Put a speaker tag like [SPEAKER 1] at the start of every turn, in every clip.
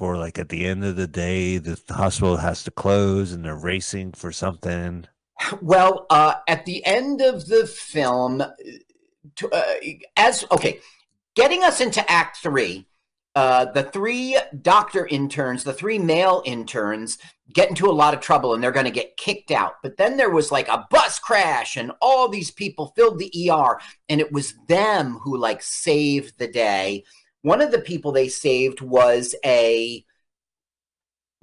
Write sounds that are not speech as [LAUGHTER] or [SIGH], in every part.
[SPEAKER 1] or like at the end of the day, the hospital has to close and they're racing for something?
[SPEAKER 2] Well, uh, at the end of the film, to, uh, as okay, getting us into Act Three, uh, the three doctor interns, the three male interns, get into a lot of trouble and they're going to get kicked out. But then there was like a bus crash and all these people filled the ER, and it was them who like saved the day. One of the people they saved was a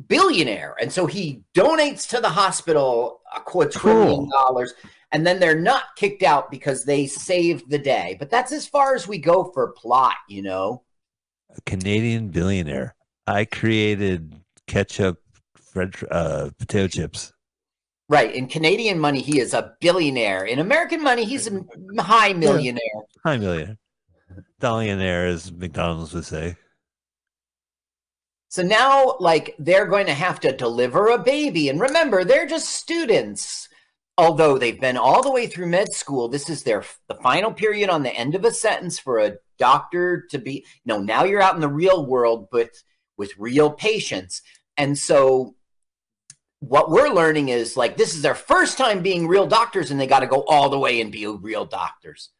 [SPEAKER 2] billionaire, and so he donates to the hospital a quadrillion
[SPEAKER 1] Cool.
[SPEAKER 2] dollars. And then they're not kicked out because they saved the day. But that's as far as we go for plot, you know?
[SPEAKER 1] A Canadian billionaire. I created ketchup, French uh, potato chips.
[SPEAKER 2] Right. In Canadian money, he is a billionaire. In American money, he's a high millionaire.
[SPEAKER 1] High millionaire. Billionaire, as McDonald's would say.
[SPEAKER 2] So now, like, they're going to have to deliver a baby. And remember, they're just students. Although they've been all the way through med school, this is their the final period on the end of a sentence for a doctor to be. No, now you're out in the real world, but with real patients. And so, what we're learning is like this is their first time being real doctors, and they got to go all the way and be real doctors.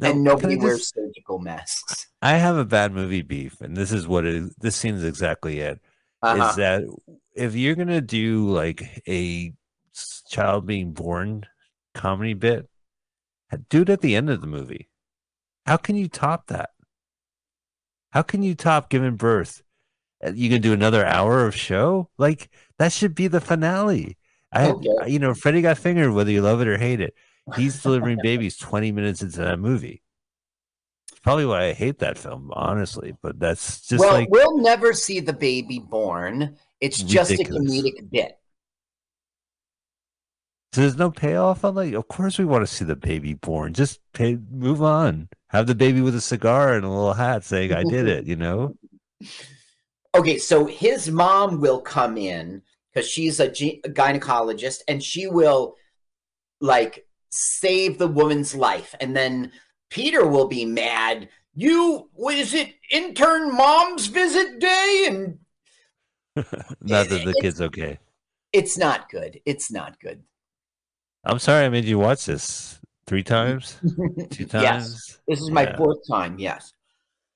[SPEAKER 1] Now,
[SPEAKER 2] and nobody wears
[SPEAKER 1] just-
[SPEAKER 2] surgical masks.
[SPEAKER 1] I have a bad movie beef, and this is what it is. This scene is exactly it. Is
[SPEAKER 2] Uh-huh.
[SPEAKER 1] that if you're gonna do like a child being born comedy bit, do it at the end of the movie. How can you top that? How can you top giving birth? Uh, You can do another hour of show? Like that should be the finale. I,
[SPEAKER 2] Okay.
[SPEAKER 1] I- you know, Freddy got fingered whether you love it or hate it. He's delivering babies 20 minutes into that movie. It's probably why I hate that film, honestly. But that's just
[SPEAKER 2] well,
[SPEAKER 1] like
[SPEAKER 2] we'll never see the baby born. It's just a comedic bit.
[SPEAKER 1] So there's no payoff. I'm like, of course we want to see the baby born. Just pay, move on. Have the baby with a cigar and a little hat saying, "I did it." You know. [LAUGHS]
[SPEAKER 2] Okay, so his mom will come in because she's a, ge- a gynecologist, and she will like save the woman's life, and then Peter will be mad. You is it intern mom's visit day, and [LAUGHS]
[SPEAKER 1] Not that the kid's okay.
[SPEAKER 2] it's not good. It's not good.
[SPEAKER 1] I'm sorry I made you watch this three times, [LAUGHS] two times.
[SPEAKER 2] Yes, this is my fourth time. Yes.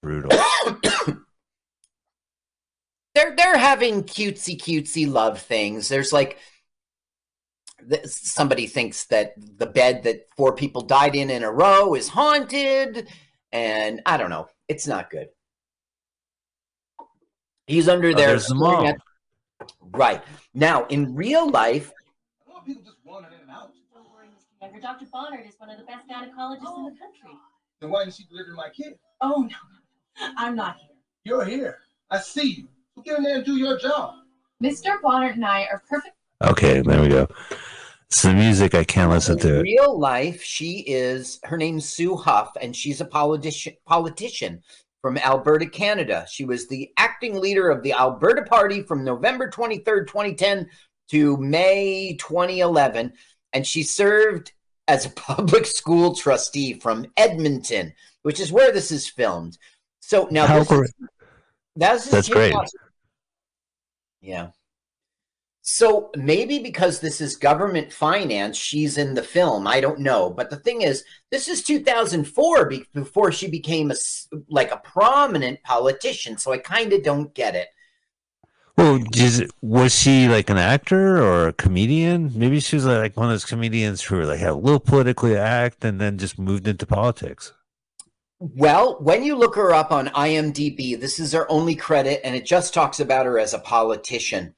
[SPEAKER 1] Brutal. [COUGHS]
[SPEAKER 2] they're they're having cutesy cutesy love things. There's like somebody thinks that the bed that four people died in in a row is haunted, and I don't know. It's not good. He's under
[SPEAKER 1] Oh,
[SPEAKER 2] there.
[SPEAKER 1] there's the mom.
[SPEAKER 2] at- right now, in real life,
[SPEAKER 3] A lot of people just wander in and out.
[SPEAKER 4] Don't worry, Younger. Dr. Bonnard is one of the best gynecologists in the oh, country.
[SPEAKER 3] Then why didn't she deliver my kid?
[SPEAKER 4] Oh, no, no. I'm not here.
[SPEAKER 3] You're here. I see you. So get in there and do your job.
[SPEAKER 4] Mr. Bonnard and I are perfect.
[SPEAKER 1] Okay, there we go. It's the music. I can't listen
[SPEAKER 2] in
[SPEAKER 1] to it.
[SPEAKER 2] real life, she is her name's Sue Huff, and she's a politician politician from Alberta, Canada. She was the acting leader of the Alberta Party from November 23rd, 2010 to May 2011, and she served as a [LAUGHS] public school trustee from Edmonton, which is where this is filmed. So now
[SPEAKER 1] How
[SPEAKER 2] this
[SPEAKER 1] great.
[SPEAKER 2] is, that's,
[SPEAKER 1] That's great.
[SPEAKER 2] Yeah. So maybe because this is government finance, she's in the film. I don't know, but the thing is, this is 2004 be- before she became a like a prominent politician. So I kind of don't get it.
[SPEAKER 1] Well, is it- was she like an actor or a comedian? Maybe she was like one of those comedians who were like had a little politically act and then just moved into politics.
[SPEAKER 2] Well, when you look her up on IMDb, this is her only credit, and it just talks about her as a politician.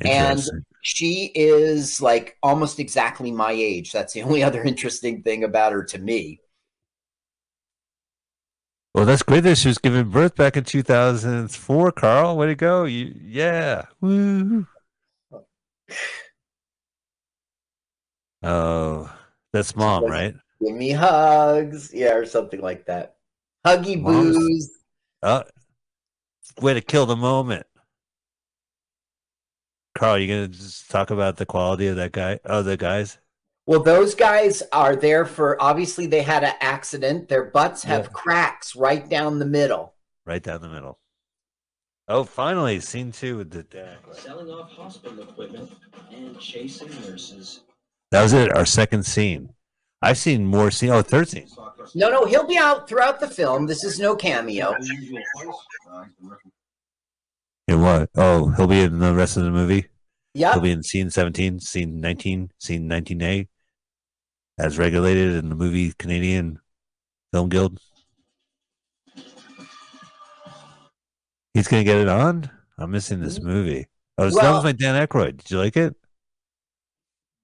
[SPEAKER 2] And she is like almost exactly my age. That's the only [LAUGHS] other interesting thing about her to me.
[SPEAKER 1] Well, that's great that she was giving birth back in 2004, Carl. Way to go. You, yeah. Woo. [SIGHS] Oh, that's mom,
[SPEAKER 2] was-
[SPEAKER 1] right?
[SPEAKER 2] Give me hugs, yeah, or something like that. Huggy
[SPEAKER 1] Mom's-
[SPEAKER 2] boos.
[SPEAKER 1] Oh, way to kill the moment. Carl, you gonna just talk about the quality of that guy? Oh, the guys.
[SPEAKER 2] Well, those guys are there for obviously they had an accident. Their butts have
[SPEAKER 1] Yeah.
[SPEAKER 2] cracks right down the middle.
[SPEAKER 1] right down the middle. Oh, finally, scene two with the Dan
[SPEAKER 5] selling off hospital equipment, and chasing nurses.
[SPEAKER 1] That was it. Our second scene. I've seen more scene. Oh, third scene.
[SPEAKER 2] No, no, he'll be out throughout the film. This is no cameo.
[SPEAKER 3] Unusual place. Uh, he's been working
[SPEAKER 1] In what? Oh, he'll be in the rest of the movie. Yeah,
[SPEAKER 2] he'll
[SPEAKER 1] be in scene 17, scene 19, scene 19A, as regulated in the movie Canadian Film Guild. He's gonna get it on. I'm missing this mm-hmm. movie. Oh, so that
[SPEAKER 2] Well-
[SPEAKER 1] was my Dan Aykroyd. Did you like it?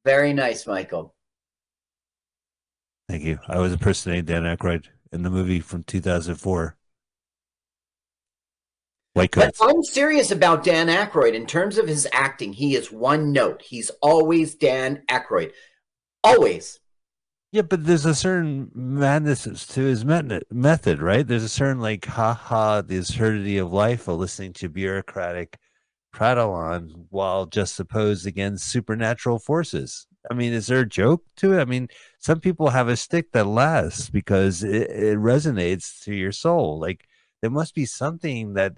[SPEAKER 2] Very nice, Michael.
[SPEAKER 1] Thank you. I was impersonating Dan Aykroyd in the movie from 2004. White
[SPEAKER 2] But
[SPEAKER 1] coats.
[SPEAKER 2] I'm serious about Dan Aykroyd. In terms of his acting, he is one note. He's always Dan Aykroyd. Always.
[SPEAKER 1] Yeah, but there's a certain madness to his method, right? There's a certain like, ha ha, the absurdity of life of listening to bureaucratic prattle on while just opposed against supernatural forces. I mean, is there a joke to it? I mean, some people have a stick that lasts because it, it resonates to your soul. Like there must be something that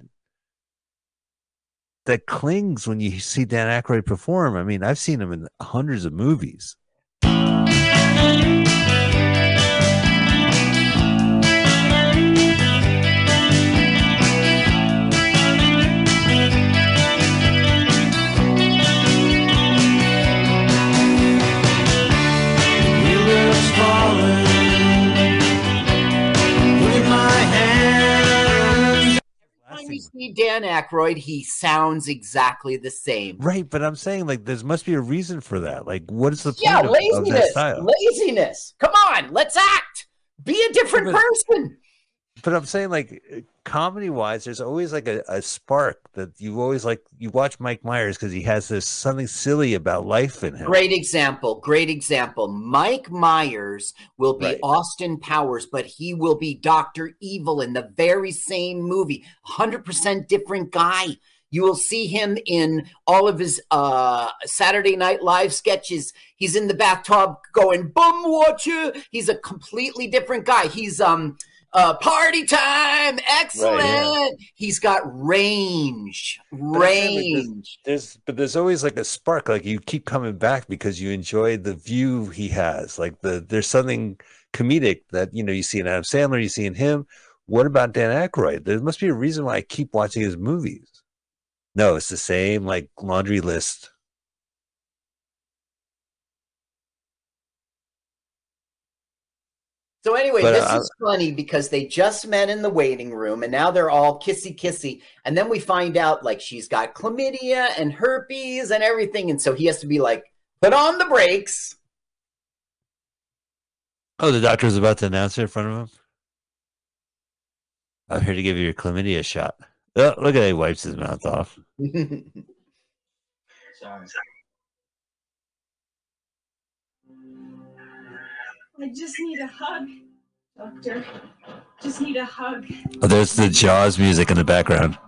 [SPEAKER 1] that clings when you see Dan Aykroyd perform. I mean, I've seen him in hundreds of movies.
[SPEAKER 2] You see Dan Aykroyd, he sounds exactly the same.
[SPEAKER 1] Right, but I'm saying like there must be a reason for that. Like, what is the point
[SPEAKER 2] Yeah,
[SPEAKER 1] of, of that
[SPEAKER 2] laziness.
[SPEAKER 1] style?
[SPEAKER 2] Laziness. Come on, let's act. Be a different
[SPEAKER 1] But-
[SPEAKER 2] person.
[SPEAKER 1] But I'm saying like comedy wise, there's always like a, a spark that you always like. You watch Mike Myers because he has this something silly about life in him.
[SPEAKER 2] Great example. Great example. Mike Myers will be
[SPEAKER 1] Right.
[SPEAKER 2] Austin Powers, but he will be Dr. Evil in the very same movie. 100% different guy. You will see him in all of his uh, Saturday Night Live sketches. He's in the bathtub going, bum watcher. He's a completely different guy. He's um uh, party time. Excellent. He's got range.
[SPEAKER 1] I'm saying, like, this-
[SPEAKER 2] Range.
[SPEAKER 1] There's but there's always like a spark. Like you keep coming back because you enjoy the view he has. Like the there's something comedic that you know you see in Adam Sandler, you see in him. What about Dan Aykroyd? There must be a reason why I keep watching his movies. No, it's the same like laundry list.
[SPEAKER 2] So anyway,
[SPEAKER 1] But,
[SPEAKER 2] this
[SPEAKER 1] uh,
[SPEAKER 2] is funny because they just met in the waiting room and now they're all kissy kissy. And then we find out like she's got chlamydia and herpes and everything. And so he has to be like, put on the brakes.
[SPEAKER 1] Oh, the doctor's about to announce it in front of him. I'm here to give you your chlamydia shot. Oh, look at that, he wipes his mouth off. [LAUGHS]
[SPEAKER 5] Sorry.
[SPEAKER 6] I just need a hug, Doctor. Just need a hug.
[SPEAKER 1] Oh, there's the Jaws music in the background.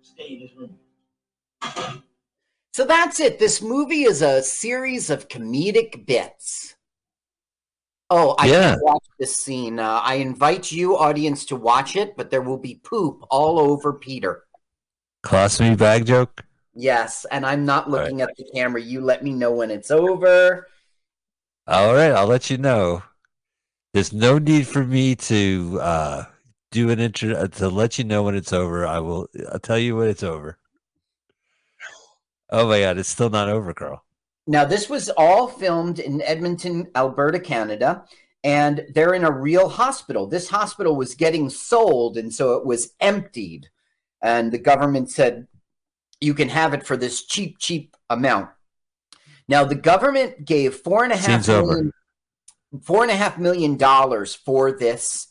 [SPEAKER 5] Stay in his room.
[SPEAKER 2] so that's it. This movie is a series of comedic bits. Oh, I
[SPEAKER 1] Yeah.
[SPEAKER 2] can't watch this scene. Uh, I invite you, audience, to watch it, but there will be poop all over Peter.
[SPEAKER 1] Colostomy bag joke.
[SPEAKER 2] Yes, and I'm not looking at the camera. You let me know when it's over.
[SPEAKER 1] All right, I'll let you know. There's no need for me to uh, do an intro uh, to let you know when it's over. I will. I'll tell you when it's over. Oh my god, it's still not over, Carl.
[SPEAKER 2] Now, this was all filmed in Edmonton, Alberta, Canada, and they're in a real hospital. This hospital was getting sold, and so it was emptied. And the government said, you can have it for this cheap, cheap amount. Now, the government gave four and a half million, four and a half million dollars for this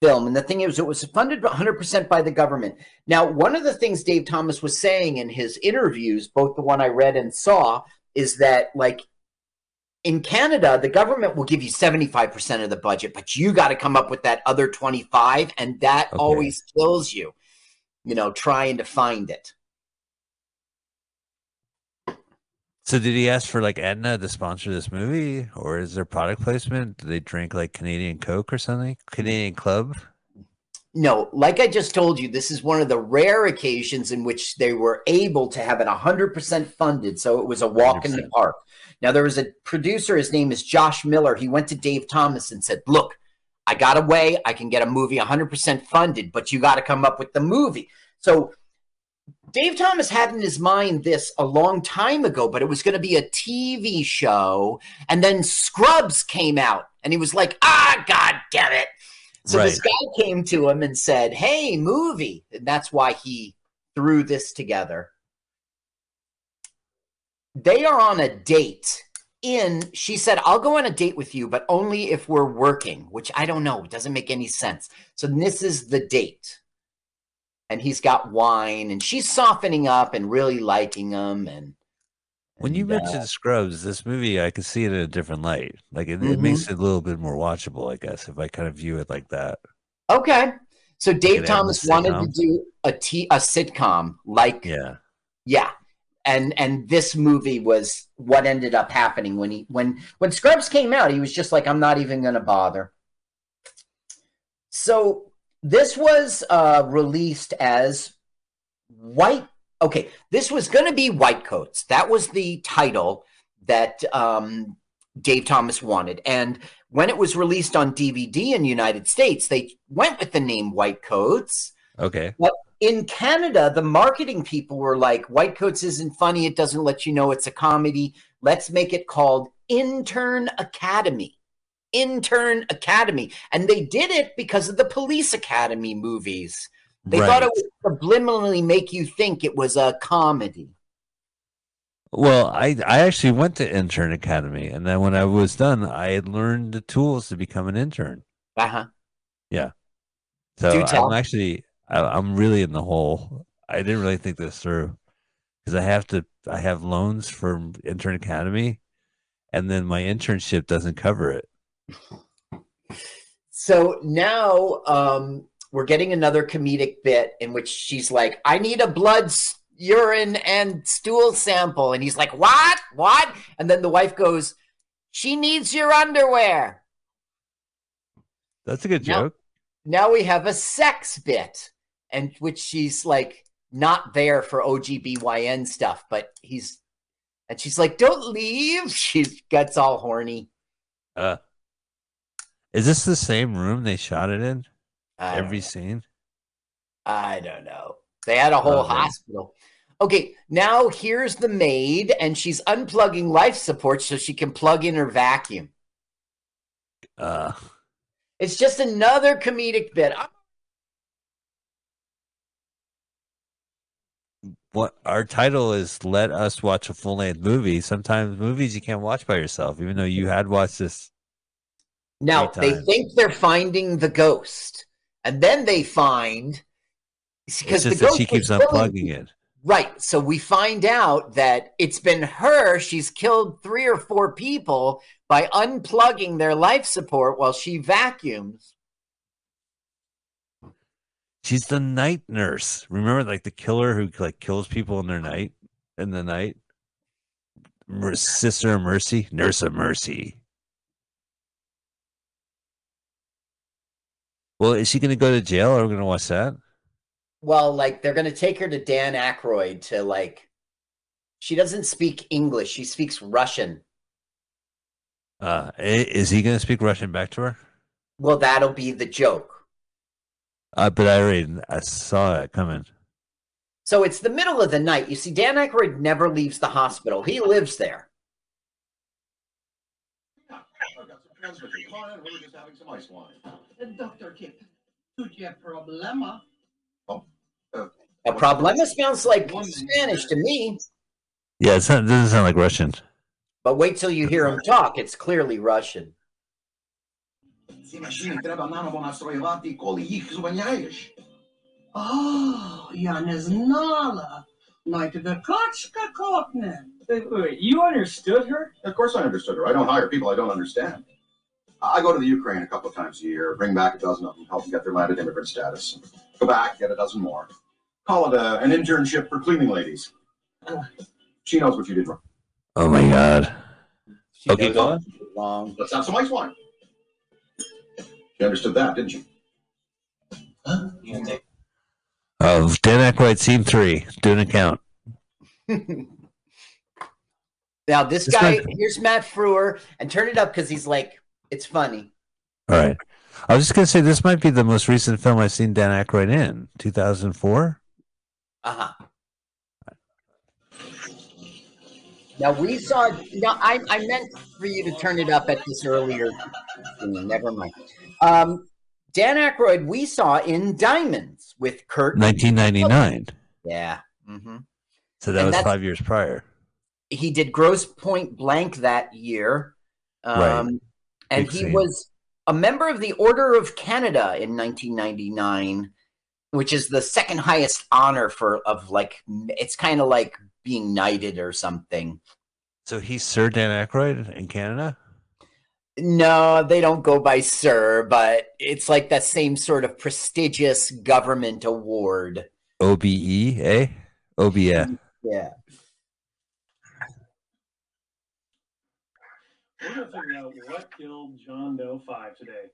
[SPEAKER 2] film. And the thing is, it was funded 100% by the government. Now, one of the things Dave Thomas was saying in his interviews, both the one I read and saw, is that like in Canada, the government will give you 75% of the budget, but you got to come up with that other 25 and that
[SPEAKER 1] Okay.
[SPEAKER 2] always kills you. You know, trying to find it.
[SPEAKER 1] So did he ask for like Edna to sponsor this movie, or is there product placement? Do they drink like Canadian Coke or something? Canadian Club?
[SPEAKER 2] no, like I just told you, this is one of the rare occasions in which they were able to have it 100% funded. So it was a walk in the park. Now, there was a producer, his name is Josh Miller. He went to Dave Thomas and said, Look, I got a way I can get a movie 100% funded, but you got to come up with the movie. So Dave Thomas had in his mind this a long time ago, but it was going to be a TV show. And then Scrubs came out, and he was like, ah, God damn it. So this guy came to him and said, hey, movie. And that's why he threw this together. They are on a date. In, she said, I'll go on a date with you, but only if we're working, which I don't know. It doesn't make any sense. So this is the date and he's got wine and she's softening up and really liking him and
[SPEAKER 1] When you
[SPEAKER 2] and, uh,
[SPEAKER 1] mentioned Scrubs, this movie I can see it in a different light. Like it, it
[SPEAKER 2] Mhm.
[SPEAKER 1] makes it a little bit more watchable, I guess, if I kind of view it like that.
[SPEAKER 2] okay so dave thomas wanted to do a t a sitcom like
[SPEAKER 1] Yeah.
[SPEAKER 2] yeah and and this movie was what ended up happening when he when when scrubs came out he was just like i'm not even gonna bother so this was uh released as white okay this was gonna be white coats that was the title that um dave thomas wanted and when it was released on dvd in the united states they went with the name white coats
[SPEAKER 1] Okay.
[SPEAKER 2] But in Canada, the marketing people were like, White Coats isn't funny. It doesn't let you know it's a comedy. Let's make it called Intern Academy. Intern Academy. And they did it because of the Police Academy movies. They thought it would subliminally make you think it was a comedy.
[SPEAKER 1] Well, I I actually went to intern academy, and then when I was done, I had learned the tools to become an intern.
[SPEAKER 2] Uh huh. Yeah. So.
[SPEAKER 1] I'm actually I, I'm really in the hole. I didn't really think this through because I have to I have loans from intern academy, and then my internship doesn't cover it.
[SPEAKER 2] So now um, we're getting another comedic bit in which she's like, I need a blood, urine, and stool sample. And he's like, What? What? And then the wife goes, She needs your underwear.
[SPEAKER 1] That's a good
[SPEAKER 2] Now-
[SPEAKER 1] joke.
[SPEAKER 2] Now we have a sex bit, and which she's like not there for OBGYN stuff, but he's and she's like, Don't leave. [LAUGHS] She gets all horny.
[SPEAKER 1] Uh, is this the same room they shot it in?
[SPEAKER 2] I
[SPEAKER 1] Every scene.
[SPEAKER 2] I don't know. They had a whole
[SPEAKER 1] Okay.
[SPEAKER 2] hospital. Okay, now here's the maid, and she's unplugging life support so she can plug in her vacuum.
[SPEAKER 1] Uh,
[SPEAKER 2] It's just another comedic bit.
[SPEAKER 1] What our title is let us watch a full length movie. Sometimes movies you can't watch by yourself, even though you had watched this.
[SPEAKER 2] Now they think they're finding the ghost, and then they find because the
[SPEAKER 1] that
[SPEAKER 2] ghost
[SPEAKER 1] she keeps unplugging it.
[SPEAKER 2] Right. So we find out that it's been her. She's killed three or four people by unplugging their life support while she vacuums.
[SPEAKER 1] She's the night nurse. Remember, like the killer who like kills people in their night in the night. Sister of Mercy, Nurse of Mercy. Well, is she going to go to jail, or are we going to watch that?
[SPEAKER 2] Well, like they're gonna take her to Dan Aykroyd to like. She doesn't speak English. She speaks Russian.
[SPEAKER 1] Uh, is he going to speak Russian back to her?
[SPEAKER 2] Well, that'll be the joke.
[SPEAKER 1] Uh, but I already I saw it coming.
[SPEAKER 2] So it's the middle of the night. You see, Dan Aykroyd never leaves the hospital. He lives there.
[SPEAKER 3] I've got some friends with you. Come on in. We were just having some ice wine.
[SPEAKER 7] Dr. Kip, tu c'è problema?
[SPEAKER 2] A problema sounds like Spanish to me,
[SPEAKER 1] Yeah, it sound- doesn't sound like Russian.
[SPEAKER 2] but wait till you hear him talk. It's clearly Russian.
[SPEAKER 3] Ці машини треба наново настроювати, коли їх зупиняєш.
[SPEAKER 7] Oh, я не знала. Ну, тебе качка котне.
[SPEAKER 5] Wait, wait, wait, you understood her?
[SPEAKER 3] Of course I understood her. I don't hire people I don't understand. I go to the Ukraine a couple of times a year, bring back a dozen of them, help them get their landed immigrant status. Go back, get a dozen more. Call it a, an internship for cleaning ladies. She knows what you did wrong.
[SPEAKER 1] Oh my god.
[SPEAKER 2] She
[SPEAKER 1] Okay,
[SPEAKER 2] knows
[SPEAKER 1] go
[SPEAKER 2] what
[SPEAKER 1] on.
[SPEAKER 2] Wrong.
[SPEAKER 3] Let's have some ice wine. You understood that, didn't she?
[SPEAKER 1] Of Dan Aykroyd, scene three. Do an account. [LAUGHS]
[SPEAKER 2] now this,
[SPEAKER 1] This
[SPEAKER 2] guy
[SPEAKER 1] might-
[SPEAKER 2] here's Matt Frewer, and turn it up because he's like it's funny.
[SPEAKER 1] All right. I was just gonna say this might be the most recent film I've seen Dan Aykroyd in. 2004.
[SPEAKER 2] Uh huh. Now we saw. Now I, I meant for you to turn it up at this earlier. Never mind. Um, Dan Aykroyd we saw in Diamonds with Kirk.
[SPEAKER 1] 1999.
[SPEAKER 2] Yeah. Mm-hmm.
[SPEAKER 1] So that
[SPEAKER 2] And
[SPEAKER 1] was five years prior.
[SPEAKER 2] He did Grosse Pointe Blank that year. Um,
[SPEAKER 1] Right.
[SPEAKER 2] And
[SPEAKER 1] Big
[SPEAKER 2] he was a member of the Order of Canada in 1999, which is the second highest honor for of like it's kind of like being knighted or something.
[SPEAKER 1] So he's Sir Dan Aykroyd in Canada.
[SPEAKER 2] No, they don't go by sir, but it's like that same sort of prestigious government award.
[SPEAKER 1] OBE, eh? OBE.
[SPEAKER 2] Yeah.
[SPEAKER 8] We're gonna figure out what killed John Doe Five today.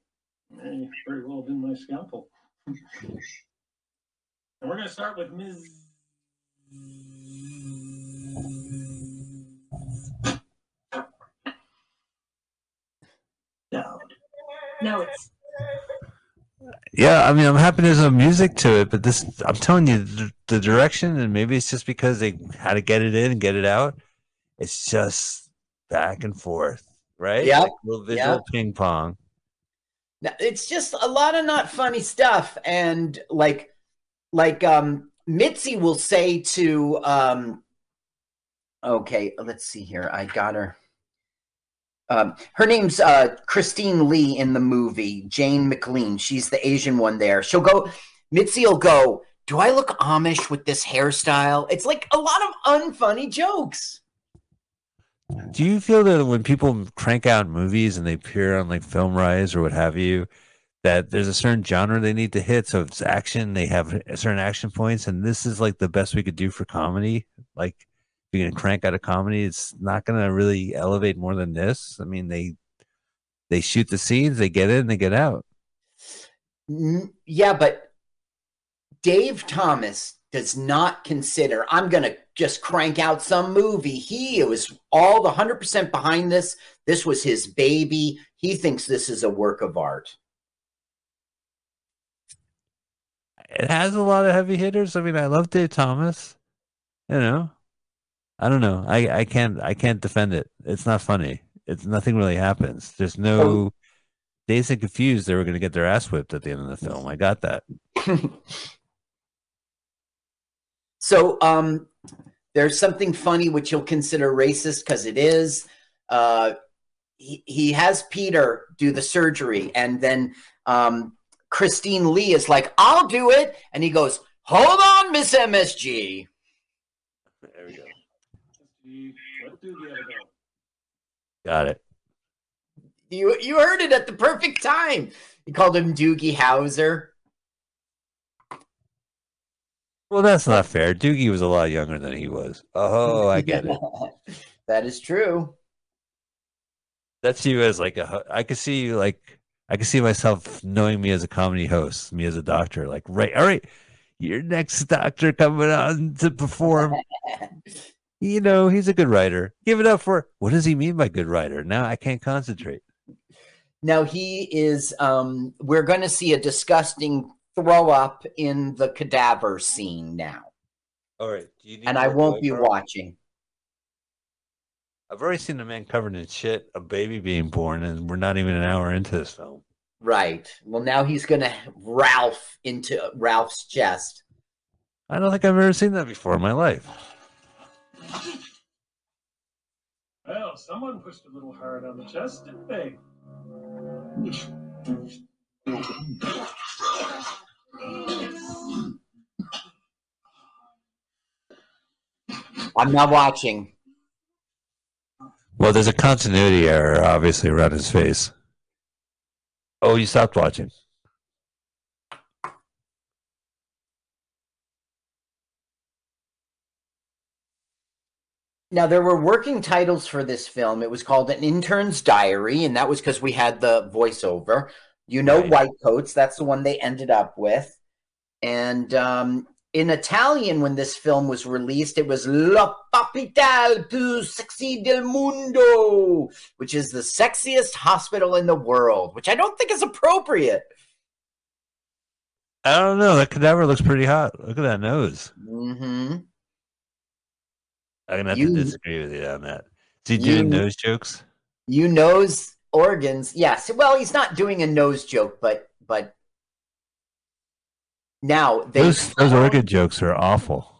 [SPEAKER 8] May very well have been my scalpel. [LAUGHS] and we're gonna start with Ms. Dowd.
[SPEAKER 6] No, it's
[SPEAKER 1] Yeah, I mean, I'm happy there's no music to it, but this, I'm telling you, the, the direction, and maybe it's just because they had to get it in and get it out. It's just back and forth, right?
[SPEAKER 2] Yeah,
[SPEAKER 1] Like little visual ping pong.
[SPEAKER 2] Now, it's just a lot of not funny stuff and like like um mitzi will say to um okay let's see here i got her. Um her name's uh christine lee in the movie jane mclean. She's the asian one there. She'll go mitzi will go do i look amish with this hairstyle? It's like a lot of unfunny jokes
[SPEAKER 1] Do you feel that when people crank out movies and they appear on like Film Rise or what have you, that there's a certain genre they need to hit? So it's action, they have certain action points, and this is like the best we could do for comedy. Like if you're gonna crank out a comedy, it's not gonna really elevate more than this. I mean, they they shoot the scenes, they get in, they get out.
[SPEAKER 2] Yeah, but Dave Thomas does not consider I'm going to just crank out some movie. He was all the 100% behind this. This was his baby. He thinks this is a work of art.
[SPEAKER 1] It has a lot of heavy hitters. I mean, I love Dave Thomas. You know, I don't know. I I can't I can't defend it. It's not funny. It's nothing really happens. There's no oh. Dazed and Confused. They were going to get their ass whipped at the end of the film. I got that. [LAUGHS]
[SPEAKER 2] So um, there's something funny which you'll consider racist because it is. Uh, he, he has Peter do the surgery, and then um, Christine Lee is like, I'll do it. And he goes, Hold on, Miss MSG.
[SPEAKER 1] There we go.
[SPEAKER 8] Steve, what do you ever go?
[SPEAKER 1] Got it.
[SPEAKER 2] You, you heard it at the perfect time. He called him Doogie Howser.
[SPEAKER 1] Well, that's not fair. Doogie was a lot younger than he was. Oh, I get it. [LAUGHS]
[SPEAKER 2] that is true.
[SPEAKER 1] That's you as like a. I could see you like. I could see myself knowing me as a comedy host, me as a doctor. Like, right, all right, your next doctor coming on to perform. [LAUGHS] You know, he's a good writer. Give it up for what does he mean by good writer? Now I can't concentrate.
[SPEAKER 2] Now he is. Um, we're going to see a disgusting throw up in the cadaver scene now,
[SPEAKER 1] All right, do you need
[SPEAKER 2] and I won't be
[SPEAKER 1] Boy
[SPEAKER 2] watching.
[SPEAKER 1] I've already seen a man covered in shit, a baby being born, and we're not even an hour into this film.
[SPEAKER 2] Right. Well, now he's going to Ralph into Ralph's chest.
[SPEAKER 1] I don't think I've ever seen that before in my life.
[SPEAKER 8] Well, someone pushed a little hard on the chest, didn't they?
[SPEAKER 2] I'm not watching.
[SPEAKER 1] Well, there's a continuity error, obviously, around his face. Oh, you stopped watching.
[SPEAKER 2] Now there were working titles for this film. It was called An Intern's Diary, and that was because we had the voiceover. You know,
[SPEAKER 1] Right.
[SPEAKER 2] White Coats. That's the one they ended up with. And um, in Italian, when this film was released, it was La Capitale più sexy del mundo, which is the sexiest hospital in the world, which I don't think is appropriate.
[SPEAKER 1] I don't know. That cadaver looks pretty hot. Look at that nose.
[SPEAKER 2] hmm
[SPEAKER 1] I'm gonna have
[SPEAKER 2] You-
[SPEAKER 1] to disagree with you on that. Is he
[SPEAKER 2] you-
[SPEAKER 1] doing nose jokes?
[SPEAKER 2] You nose organs. Yes. Well, he's not doing a nose joke, but but now they
[SPEAKER 1] Those those organ jokes are awful.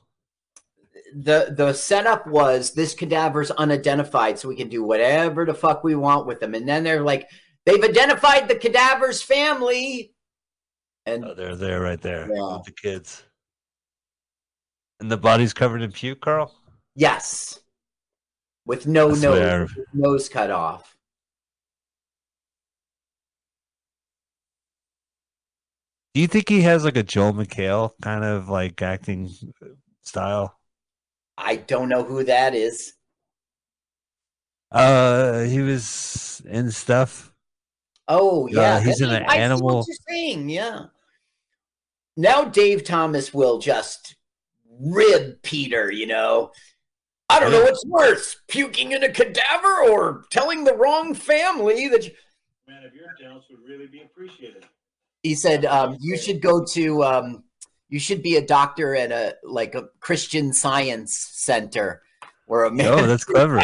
[SPEAKER 2] the the setup was this cadaver's unidentified, so we can do whatever the fuck we want with them. And then they're like, they've identified the cadaver's family, and
[SPEAKER 1] Oh, they're there right there
[SPEAKER 2] Yeah.
[SPEAKER 1] with the kids. And the body's covered in puke, Carl?
[SPEAKER 2] yes, with no nose, nose cut off.
[SPEAKER 1] Do you think he has like a Joel McHale kind of like acting style?
[SPEAKER 2] I don't know who that is.
[SPEAKER 1] Uh he was in stuff.
[SPEAKER 2] Oh
[SPEAKER 1] Yeah,
[SPEAKER 2] yeah,
[SPEAKER 1] he's in an
[SPEAKER 2] I see what
[SPEAKER 1] animal-
[SPEAKER 2] you're saying, yeah. Now Dave Thomas will just rib Peter. You know, I don't know
[SPEAKER 1] Yeah.
[SPEAKER 2] what's worse: puking in a cadaver or telling the wrong family that. You...
[SPEAKER 8] Man, if your doubts would really be appreciated.
[SPEAKER 2] He said um, you should go to. Um, you should be a doctor at a like a Christian Science center, or a man.
[SPEAKER 1] Oh, that's clever.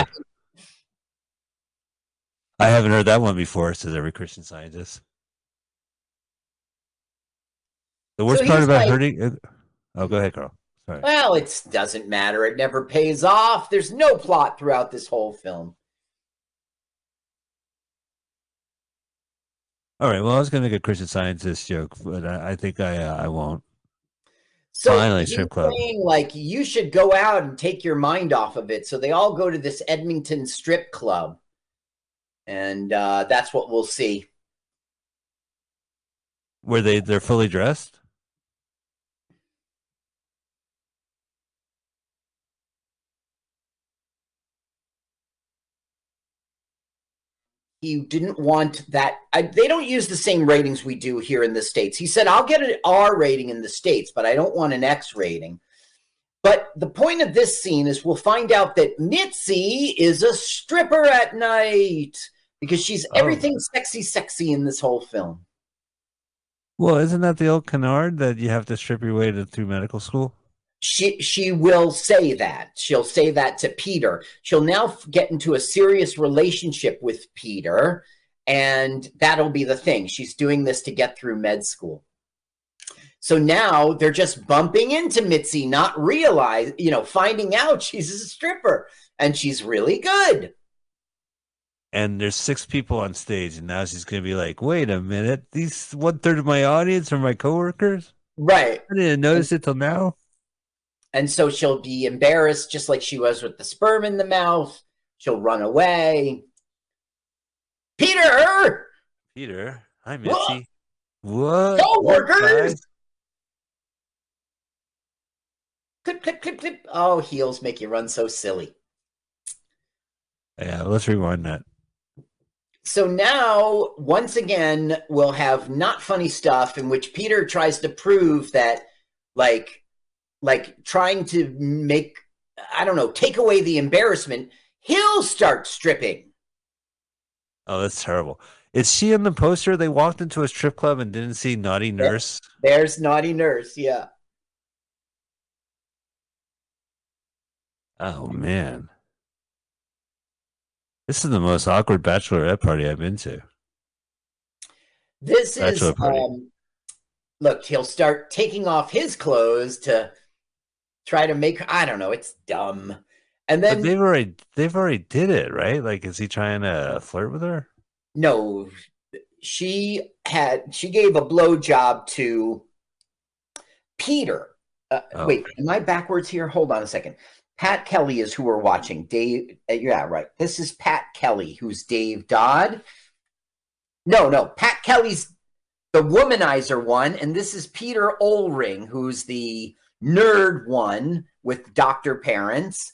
[SPEAKER 1] I haven't heard that one before, says every Christian scientist. The worst
[SPEAKER 2] So
[SPEAKER 1] part about
[SPEAKER 2] like-
[SPEAKER 1] hurting. uh, Oh, go ahead, Carl. Sorry.
[SPEAKER 2] Well, it doesn't matter. It never pays off. There's no plot throughout this whole film.
[SPEAKER 1] All right. Well, I was going to make a Christian scientist joke, but I, I think I uh, I won't.
[SPEAKER 2] So
[SPEAKER 1] Finally, strip club.
[SPEAKER 2] saying like you should go out and take your mind off of it. So they all go to this Edmonton strip club, and uh, that's what we'll see.
[SPEAKER 1] Were they? They're fully dressed.
[SPEAKER 2] He didn't want that. I, they don't use the same ratings we do here in the states. He said, "I'll get an R rating in the states, but I don't want an X rating." But the point of this scene is we'll find out that Mitzi is a stripper at night because she's
[SPEAKER 1] Oh.
[SPEAKER 2] everything sexy, sexy in this whole film.
[SPEAKER 1] Well, isn't that the old canard that you have to strip your way to through medical school?
[SPEAKER 2] She she will say that. She'll say that to peter. She'll now f- get into a serious relationship with peter and that'll be the thing. She's doing this to get through med school. So now they're just bumping into mitzi not realize you know finding out she's a stripper and she's really good.
[SPEAKER 1] And there's six people on stage, and now she's going to be like, "Wait a minute, these one third of my audience are my coworkers.
[SPEAKER 2] right.
[SPEAKER 1] I didn't notice it till now."
[SPEAKER 2] And so she'll be embarrassed just like she was with the sperm in the mouth she'll run away peter
[SPEAKER 1] Peter, hi? Mitzi. What?
[SPEAKER 2] Coworkers? Clip clip clip clip oh heels make you run so silly
[SPEAKER 1] Yeah, let's rewind that.
[SPEAKER 2] so now once again we'll have not funny stuff in which peter tries to prove that like like trying to make i don't know take away the embarrassment he'll start stripping
[SPEAKER 1] Oh, that's terrible. Is she in the poster? They walked into a strip club and didn't see Naughty Nurse.
[SPEAKER 2] there's naughty nurse yeah
[SPEAKER 1] Oh man, this is the most awkward bachelorette party I've been to.
[SPEAKER 2] this is
[SPEAKER 1] Bachelor party.
[SPEAKER 2] um look he'll start taking off his clothes to try to make i don't know it's dumb and then
[SPEAKER 1] But they've already they've already did it, right? Like, is he trying to flirt with her?
[SPEAKER 2] No, she had she gave a blowjob to Peter. Uh,
[SPEAKER 1] Oh.
[SPEAKER 2] Wait, am I backwards here? Hold on a second. Pat Kelly is who we're watching. Dave, uh, yeah, right. This is Pat Kelly, who's Dave Dodd. No, no, Pat Kelly's the womanizer one, and this is Peter Oldring, who's the nerd one with Doctor Parents.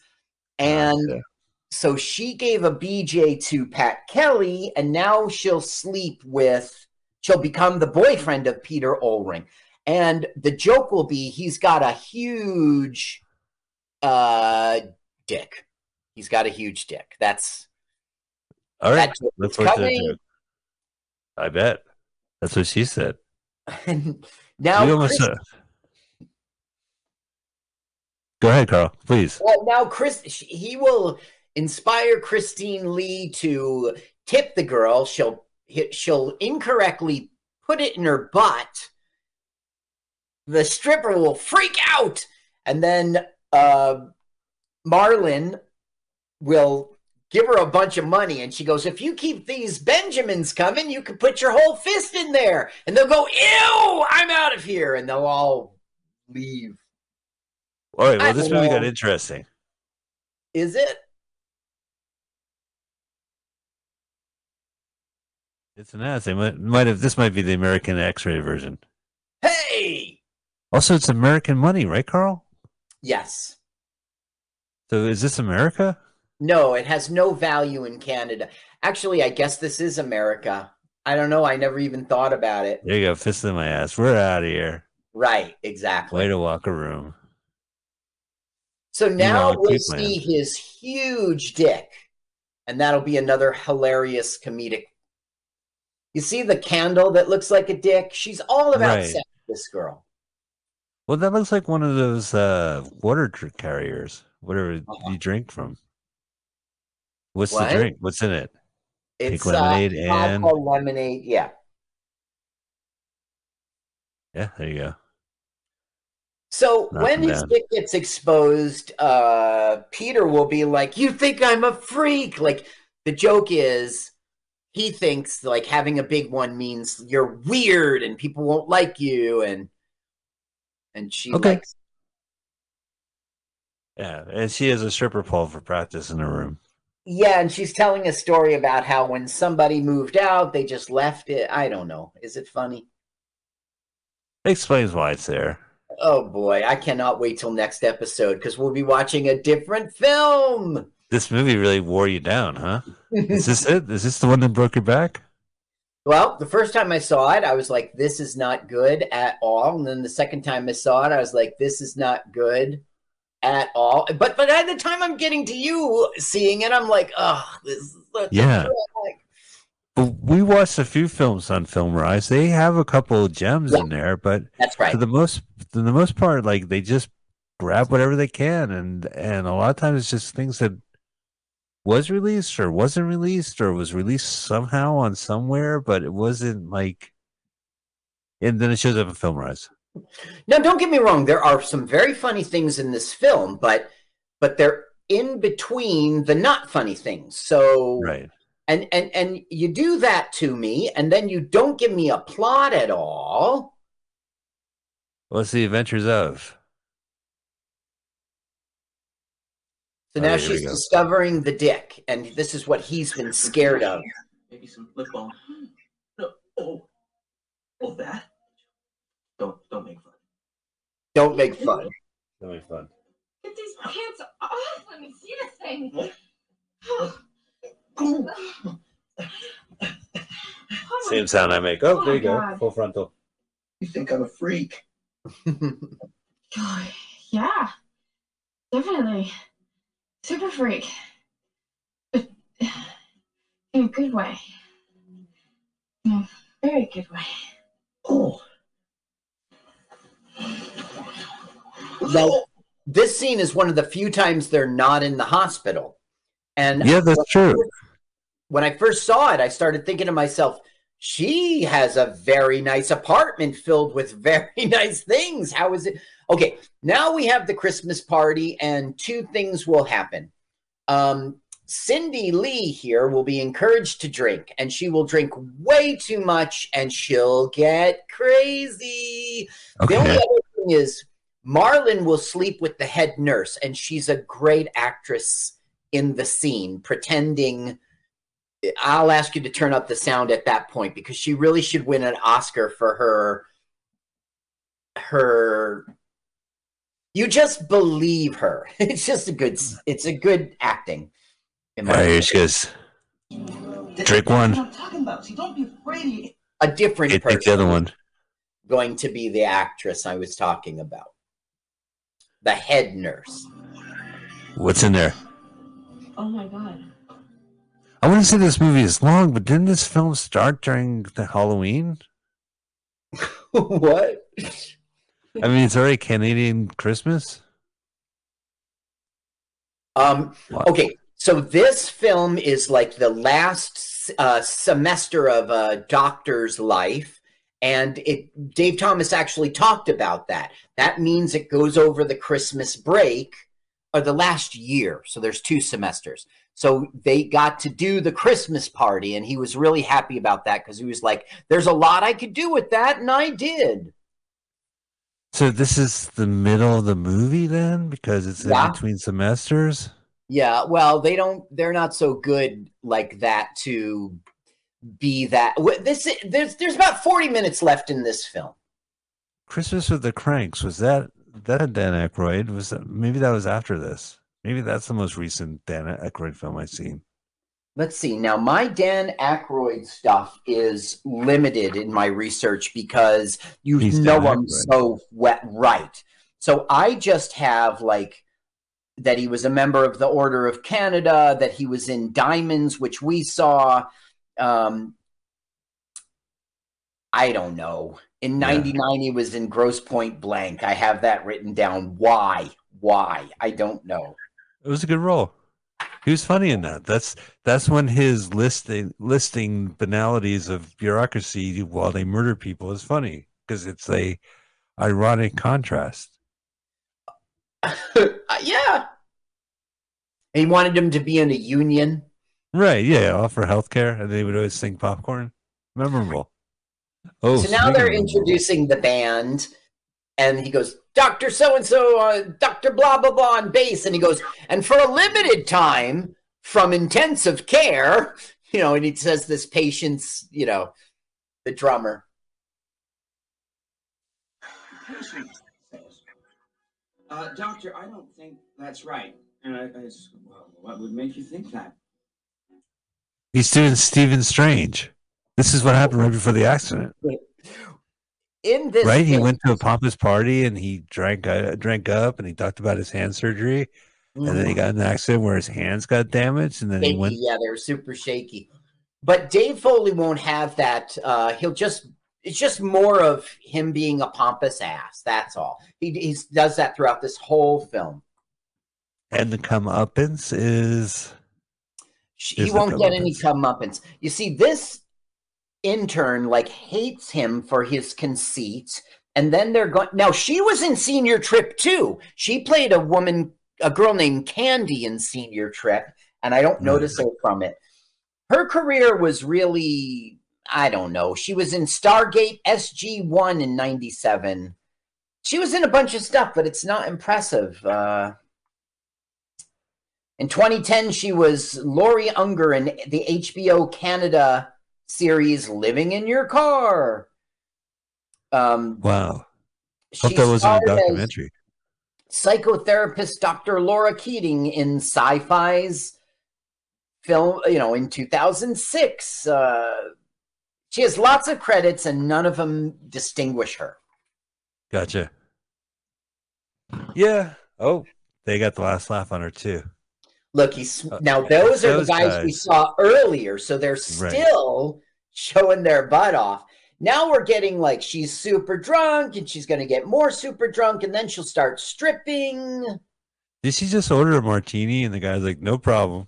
[SPEAKER 2] And
[SPEAKER 1] Okay.
[SPEAKER 2] so she gave a BJ to Pat Kelly, and now she'll sleep with, she'll become the boyfriend of Peter Oldring. And the joke will be he's got a huge uh dick. He's got a huge dick. That's
[SPEAKER 1] All right,
[SPEAKER 2] that joke
[SPEAKER 1] let's watch that
[SPEAKER 2] coming.
[SPEAKER 1] I bet that's what she said.
[SPEAKER 2] And [LAUGHS] now Chris-
[SPEAKER 1] Go ahead, Carl. Please.
[SPEAKER 2] Well, now Chris, he will inspire Christine Lee to tip the girl. She'll she'll incorrectly put it in her butt. The stripper will freak out, and then uh, Marlon will give her a bunch of money, and she goes, "If you keep these Benjamins coming, you can put your whole fist in there." And they'll go, "Ew, I'm out of here," and they'll all leave.
[SPEAKER 1] All right. Well,
[SPEAKER 2] I
[SPEAKER 1] this movie got interesting.
[SPEAKER 2] Is it?
[SPEAKER 1] It's an ass. They might, might have. This might be the American X-ray version.
[SPEAKER 2] Hey!
[SPEAKER 1] Also, it's American money, right, Carl?
[SPEAKER 2] Yes.
[SPEAKER 1] So is this America?
[SPEAKER 2] No, it has no value in Canada. Actually, I guess this is America. I don't know. I never even thought about it.
[SPEAKER 1] There you go. Fist in my ass. We're out of here.
[SPEAKER 2] Right, exactly.
[SPEAKER 1] Way to walk a room.
[SPEAKER 2] So now we'll see his huge dick. And that'll be another hilarious comedic. You see the candle that looks like a dick? She's all about
[SPEAKER 1] Right.
[SPEAKER 2] sex, this girl.
[SPEAKER 1] Well, that looks like one of those uh, water carriers, whatever
[SPEAKER 2] Uh-huh.
[SPEAKER 1] you drink from. What's
[SPEAKER 2] What?
[SPEAKER 1] the drink? What's in it?
[SPEAKER 2] It's
[SPEAKER 1] Pink lemonade
[SPEAKER 2] uh,
[SPEAKER 1] and-
[SPEAKER 2] lemonade. Yeah.
[SPEAKER 1] Yeah, there you go.
[SPEAKER 2] So
[SPEAKER 1] Knock
[SPEAKER 2] when his dick gets exposed, uh, Peter will be like, "You think I'm a freak?" Like the joke is, he thinks like having a big one means you're weird and people won't like you, and and she
[SPEAKER 1] Okay.
[SPEAKER 2] likes.
[SPEAKER 1] Yeah, and she has a stripper pole for practice in her room.
[SPEAKER 2] Yeah, and she's telling a story about how when somebody moved out, they just left it. I don't know. Is it funny?
[SPEAKER 1] Explains why it's there.
[SPEAKER 2] Oh boy, I cannot wait till next episode because we'll be watching a different film.
[SPEAKER 1] This movie really wore you down, huh? Is this it? Is this the one that broke your back?
[SPEAKER 2] Well, the first time I saw it, I was like, this is not good at all. And then the second time I saw it, I was like, this is not good at all. But but by the time I'm getting to you seeing it, I'm like, oh, this is such a
[SPEAKER 1] Yeah.
[SPEAKER 2] drag."
[SPEAKER 1] We watched a few films on Film Rise. They have a couple of gems
[SPEAKER 2] Yeah.
[SPEAKER 1] in there, but
[SPEAKER 2] That's right.
[SPEAKER 1] for the most for the most part, like they just grab whatever they can, and and a lot of times it's just things that was released or wasn't released or was released somehow on somewhere, but it wasn't like. And then it shows up in Film Rise.
[SPEAKER 2] Now, don't get me wrong. There are some very funny things in this film, but but they're in between the not funny things. So
[SPEAKER 1] Right.
[SPEAKER 2] And and and you do that to me, and then you don't give me a plot at all.
[SPEAKER 1] What's the adventures of?
[SPEAKER 2] So now
[SPEAKER 1] yeah,
[SPEAKER 2] she's discovering the dick, and this is what he's been scared of.
[SPEAKER 5] Maybe some lip balm. No, oh, oh, that. Don't don't make fun.
[SPEAKER 2] Don't make fun.
[SPEAKER 1] That'll be fun.
[SPEAKER 6] Get these pants off.
[SPEAKER 4] Let me see this thing. [SIGHS]
[SPEAKER 6] My [LAUGHS]
[SPEAKER 1] Same sound I make. Oh,
[SPEAKER 6] Oh
[SPEAKER 1] there you
[SPEAKER 6] my
[SPEAKER 1] go.
[SPEAKER 6] God.
[SPEAKER 1] Full frontal.
[SPEAKER 7] You think I'm a freak? [LAUGHS]
[SPEAKER 6] God. Yeah, definitely. Super freak. But [SIGHS] in a good way. In a very good way.
[SPEAKER 7] Oh,
[SPEAKER 2] Now, this scene is one of the few times they're not in the hospital. And
[SPEAKER 1] Yeah, that's true.
[SPEAKER 2] When I first saw it, I started thinking to myself, she has a very nice apartment filled with [LAUGHS] very nice things. How is it? Okay, now we have the Christmas party, and two things will happen. Um, Cindy Lee here will be encouraged to drink, and she will drink way too much, and she'll get crazy. The only other thing is Marlon will sleep with the head nurse, and she's a great actress in the scene, pretending. I'll ask you to turn up the sound at that point because she really should win an Oscar for her. Her. You just believe her. [LAUGHS] It's just a good. It's a good acting. in my
[SPEAKER 1] All right, here
[SPEAKER 2] opinion.
[SPEAKER 1] she goes. Drink one.
[SPEAKER 7] I'm talking about. See, don't be afraid.
[SPEAKER 2] A different
[SPEAKER 1] Hey,
[SPEAKER 2] person.
[SPEAKER 1] the other one.
[SPEAKER 2] going to be the actress I was talking about. The head nurse.
[SPEAKER 1] What's in there?
[SPEAKER 6] Oh my god.
[SPEAKER 1] I wouldn't say this movie is long, but didn't this film start during the Halloween? [LAUGHS]
[SPEAKER 2] what?
[SPEAKER 1] I mean, it's already Canadian Christmas.
[SPEAKER 2] Um,
[SPEAKER 1] What?
[SPEAKER 2] okay, so this film is like the last uh, semester of a doctor's life, and it Dave Thomas actually talked about that. That means it goes over the Christmas break or the last year. So there's two semesters. So they got to do the Christmas party, and he was really happy about that because he was like, "There's a lot I could do with that," and I did.
[SPEAKER 1] So this is the middle of the movie then, because it's in between semesters.
[SPEAKER 2] Yeah, well, they don't. They're not so good like that to be that. This there's there's about forty minutes left in this film.
[SPEAKER 1] Christmas with the Cranks was that that Dan Aykroyd? Was that maybe that was after this? Maybe that's the most recent Dan Aykroyd film I've seen.
[SPEAKER 2] Let's see. Now, my Dan Aykroyd stuff is limited in my research because you
[SPEAKER 1] He's
[SPEAKER 2] know I'm so wet right. So I just have like that he was a member of the Order of Canada, that he was in Diamonds, which we saw. Um, I don't know. In
[SPEAKER 1] Yeah.
[SPEAKER 2] 99, he was in Grosse Pointe Blank. I have that written down. Why? Why? I don't know.
[SPEAKER 1] It was a good role. He was funny in that. That's that's when his listing listing banalities of bureaucracy while they murder people is funny because it's a ironic contrast. [LAUGHS]
[SPEAKER 2] Uh, yeah. He wanted him to be in a union.
[SPEAKER 1] Right? Yeah, offer healthcare, and they would always sing popcorn. Memorable. Oh,
[SPEAKER 2] so now they're introducing the band, and he goes, Dr. So and so, Dr. Blah, blah, blah on bass. And he goes, and for a limited time from intensive care, [LAUGHS] you know, and he says this patient's, you know, the drummer.
[SPEAKER 9] patient says, uh, Doctor, I don't think that's right. And I, I s- well, what would make you think that?
[SPEAKER 1] He's doing Stephen Strange. This is what happened right before the accident,
[SPEAKER 2] In this,
[SPEAKER 1] right? He went to a pompous party and he drank uh, drank up, and he talked about his hand surgery, and then he got an accident where his hands got damaged, and then he went.
[SPEAKER 2] Yeah, they're super shaky. But Dave Foley won't have that. Uh, he'll just. It's just more of him being a pompous ass. That's all. He, he does that throughout this whole film.
[SPEAKER 1] And the comeuppance is
[SPEAKER 2] He won't get any
[SPEAKER 1] comeuppance.
[SPEAKER 2] You see, this intern like hates him for his conceit, and then they're going. Now she was in Senior Trip too. She played a woman, a girl named Candy in Senior Trip, and I don't
[SPEAKER 1] Hmm.
[SPEAKER 2] notice her from it. Her career was really, I don't know. She was in Stargate SG One in '97. She was in a bunch of stuff, but it's not impressive. Uh, in 2010, she was Laurie Unger in the HBO Canada series "Living in Your Car." Um,
[SPEAKER 1] wow.
[SPEAKER 2] she
[SPEAKER 1] that wasn't a documentary.
[SPEAKER 2] psychotherapist Dr. Laura Keating in Sci-Fi's film, you know, in 2006. Uh, she has lots of credits, and none of them distinguish her.
[SPEAKER 1] Gotcha. Yeah. Oh, they got the last laugh on her too.
[SPEAKER 2] Look, he's
[SPEAKER 1] Uh,
[SPEAKER 2] now those are the
[SPEAKER 1] those
[SPEAKER 2] guys, we saw earlier, so they're
[SPEAKER 1] Right.
[SPEAKER 2] still showing their butt off. Now we're getting like she's super drunk and she's going to get more super drunk and then she'll start stripping.
[SPEAKER 1] Did she just order a martini? And the guy's like, "No problem,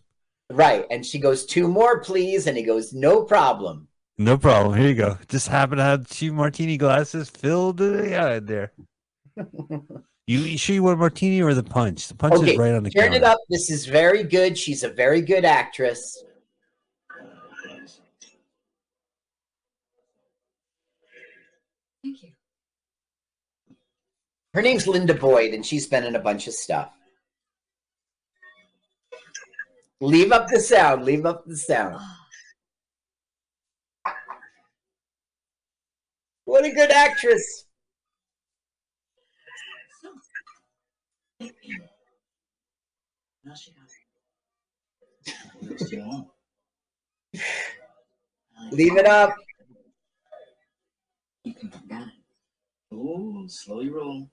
[SPEAKER 2] Right. And she goes, Two more, please. And he goes, No problem.
[SPEAKER 1] no problem. Here you go. Just happen to have two martini glasses filled to the eye there. [LAUGHS] You, you sure you want a martini or the punch? The punch
[SPEAKER 2] Okay,
[SPEAKER 1] is right on the
[SPEAKER 2] Turn
[SPEAKER 1] counter.
[SPEAKER 2] it up. This is very good. She's a very good actress.
[SPEAKER 6] Thank you.
[SPEAKER 2] Her name's Linda Boyd, and she's been in a bunch of stuff. Leave up the sound. Leave up the sound. Ah. What a good actress.
[SPEAKER 9] No, she doesn't.
[SPEAKER 2] Leave it up.
[SPEAKER 9] You can forget it.
[SPEAKER 5] Oh, slowly roll.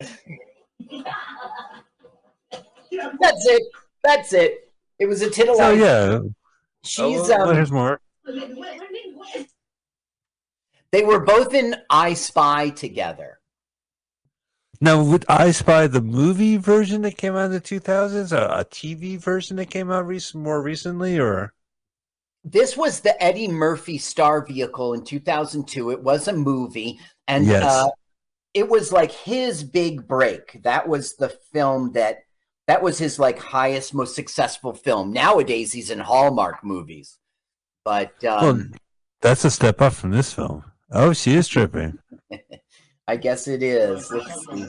[SPEAKER 2] That's it. That's it. It was a
[SPEAKER 1] tittle.
[SPEAKER 2] Oh
[SPEAKER 1] yeah.
[SPEAKER 2] She's
[SPEAKER 1] oh,
[SPEAKER 2] um,
[SPEAKER 1] here's more.
[SPEAKER 2] they were both in I Spy together.
[SPEAKER 1] Now, would I Spy the movie version that came out in the 2000s, a, a TV version that came out recent, more recently, or
[SPEAKER 2] This was the Eddie Murphy star vehicle in 2002. It was a movie, and
[SPEAKER 1] Yes.
[SPEAKER 2] uh, it was like his big break. That was the film that that was his like highest, most successful film. Nowadays, he's in Hallmark movies, but
[SPEAKER 1] well,
[SPEAKER 2] um,
[SPEAKER 1] that's a step up from this film. Oh, she is tripping.
[SPEAKER 2] I guess it is. Let's see.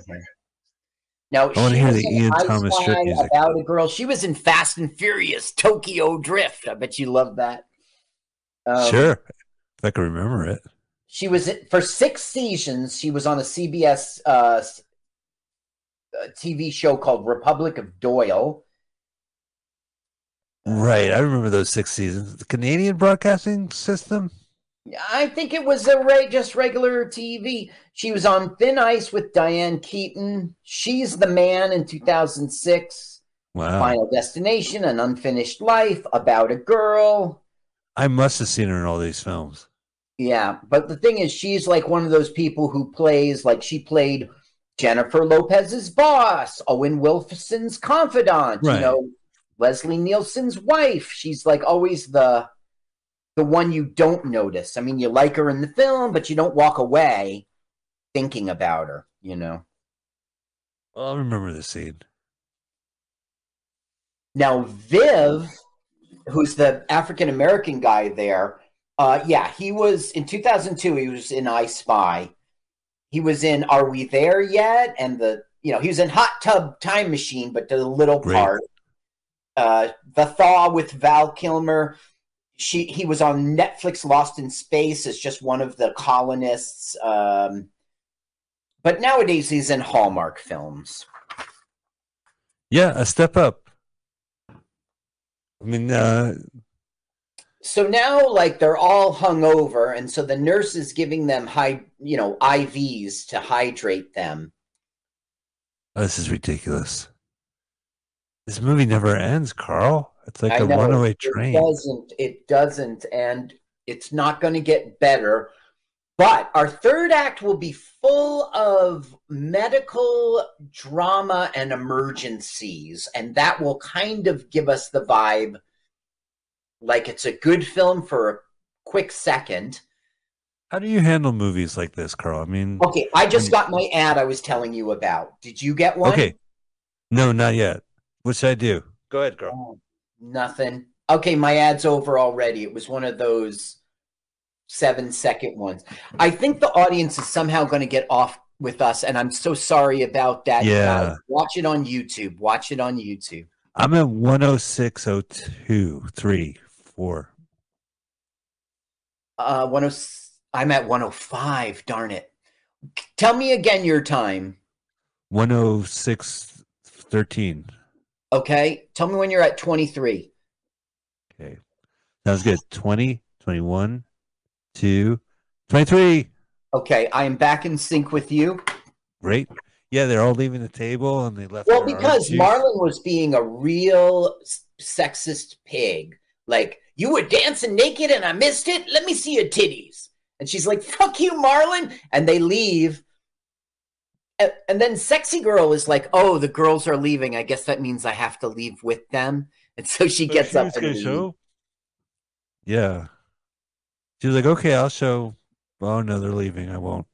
[SPEAKER 2] Now,
[SPEAKER 1] I wanna hear the
[SPEAKER 2] in
[SPEAKER 1] Ian
[SPEAKER 2] I
[SPEAKER 1] Thomas Strip music.
[SPEAKER 2] about a girl. She was in Fast and Furious Tokyo Drift. I bet you love that. Um,
[SPEAKER 1] sure, if I can remember it.
[SPEAKER 2] She was for six seasons. She was on a CBS uh, s- uh, TV show called Republic of Doyle.
[SPEAKER 1] Right, I remember those six seasons. The Canadian Broadcasting System.
[SPEAKER 2] I think it was a re- just regular TV. She was on Thin Ice with Diane Keaton. She's the man in 2006.
[SPEAKER 1] Wow,
[SPEAKER 2] Final Destination, An Unfinished Life, About a Girl.
[SPEAKER 1] I must have seen her in all these films.
[SPEAKER 2] Yeah, but the thing is, she's like one of those people who plays like she played Jennifer Lopez's boss, Owen Wilson's confidant,
[SPEAKER 1] Right.
[SPEAKER 2] you know, Leslie Nielsen's wife. She's like always the the one you don't notice. I mean, you like her in the film, but you don't walk away thinking about her. You know.
[SPEAKER 1] Well, I remember the scene.
[SPEAKER 2] Now, Viv, who's the African American guy there, uh, yeah, he was in 2002. He was in I Spy. He was in Are We There Yet? And the you know he was in Hot Tub Time Machine, but the little
[SPEAKER 1] Great.
[SPEAKER 2] part. Uh, the Thaw with Val Kilmer. She he was on Netflix Lost in Space as just one of the colonists. Um, but nowadays he's in Hallmark films.
[SPEAKER 1] Yeah, a step up. I mean, uh,
[SPEAKER 2] so now like they're all hung over and so the nurse is giving them high you know ivs to hydrate them
[SPEAKER 1] this is ridiculous. This movie never ends, Carl. It's like
[SPEAKER 2] I
[SPEAKER 1] a
[SPEAKER 2] know,
[SPEAKER 1] runaway
[SPEAKER 2] it
[SPEAKER 1] train.
[SPEAKER 2] doesn't it doesn't and it's not going to get better but our third act will be full of medical drama and emergencies and that will kind of give us the vibe like it's a good film for a quick second
[SPEAKER 1] How do you handle movies like this, Carl? I mean,
[SPEAKER 2] Okay, I just
[SPEAKER 1] Mm.
[SPEAKER 2] got my ad I was telling you about. Did you get one?
[SPEAKER 1] okay. No, not yet. What should I do? Go ahead, girl.
[SPEAKER 2] Oh, nothing. Okay, my ad's over already. It was one of those seven second ones. I think the audience is somehow going to get off with us, and I'm so sorry about that.
[SPEAKER 1] Yeah.
[SPEAKER 2] guys. Watch it on YouTube. Watch it on YouTube.
[SPEAKER 1] I'm at 10602, 3, 4.
[SPEAKER 2] Uh, 10, I'm at 105. Darn it. Tell me again your time.
[SPEAKER 1] 10613.
[SPEAKER 2] Okay. Tell me when you're at 23.
[SPEAKER 1] Okay. Sounds good. 20, 21, 2, 23.
[SPEAKER 2] Okay. I am back in sync with you.
[SPEAKER 1] Great. Yeah, they're all leaving the table and they left.
[SPEAKER 2] Well, because. Marlon was being a real sexist pig. Like, you were dancing naked and I missed it. Let me see your titties. And she's like, fuck you, Marlon. And they leave. And, and then Sexy Girl is like, oh, the girls are leaving. I guess that means I have to leave with them. And so she gets
[SPEAKER 1] she
[SPEAKER 2] up and
[SPEAKER 1] show. Yeah. She was like, okay, I'll show. Oh, no, they're leaving. I won't.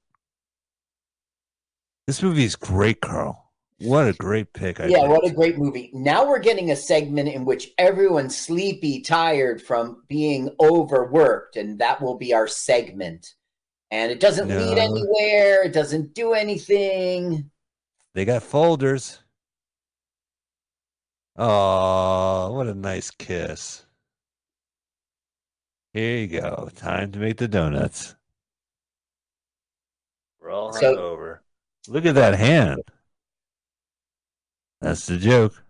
[SPEAKER 1] This movie is great, Carl. What a great pick. I
[SPEAKER 2] yeah, what a great movie. Now we're getting a segment in which everyone's sleepy, tired from being overworked, and that will be our segment. And it doesn't lead anywhere, it doesn't do anything.
[SPEAKER 1] They got folders. Oh, what a nice kiss. Here you go. Time to make the donuts. We're all
[SPEAKER 2] So-
[SPEAKER 1] hungover. Look at that hand. That's the joke.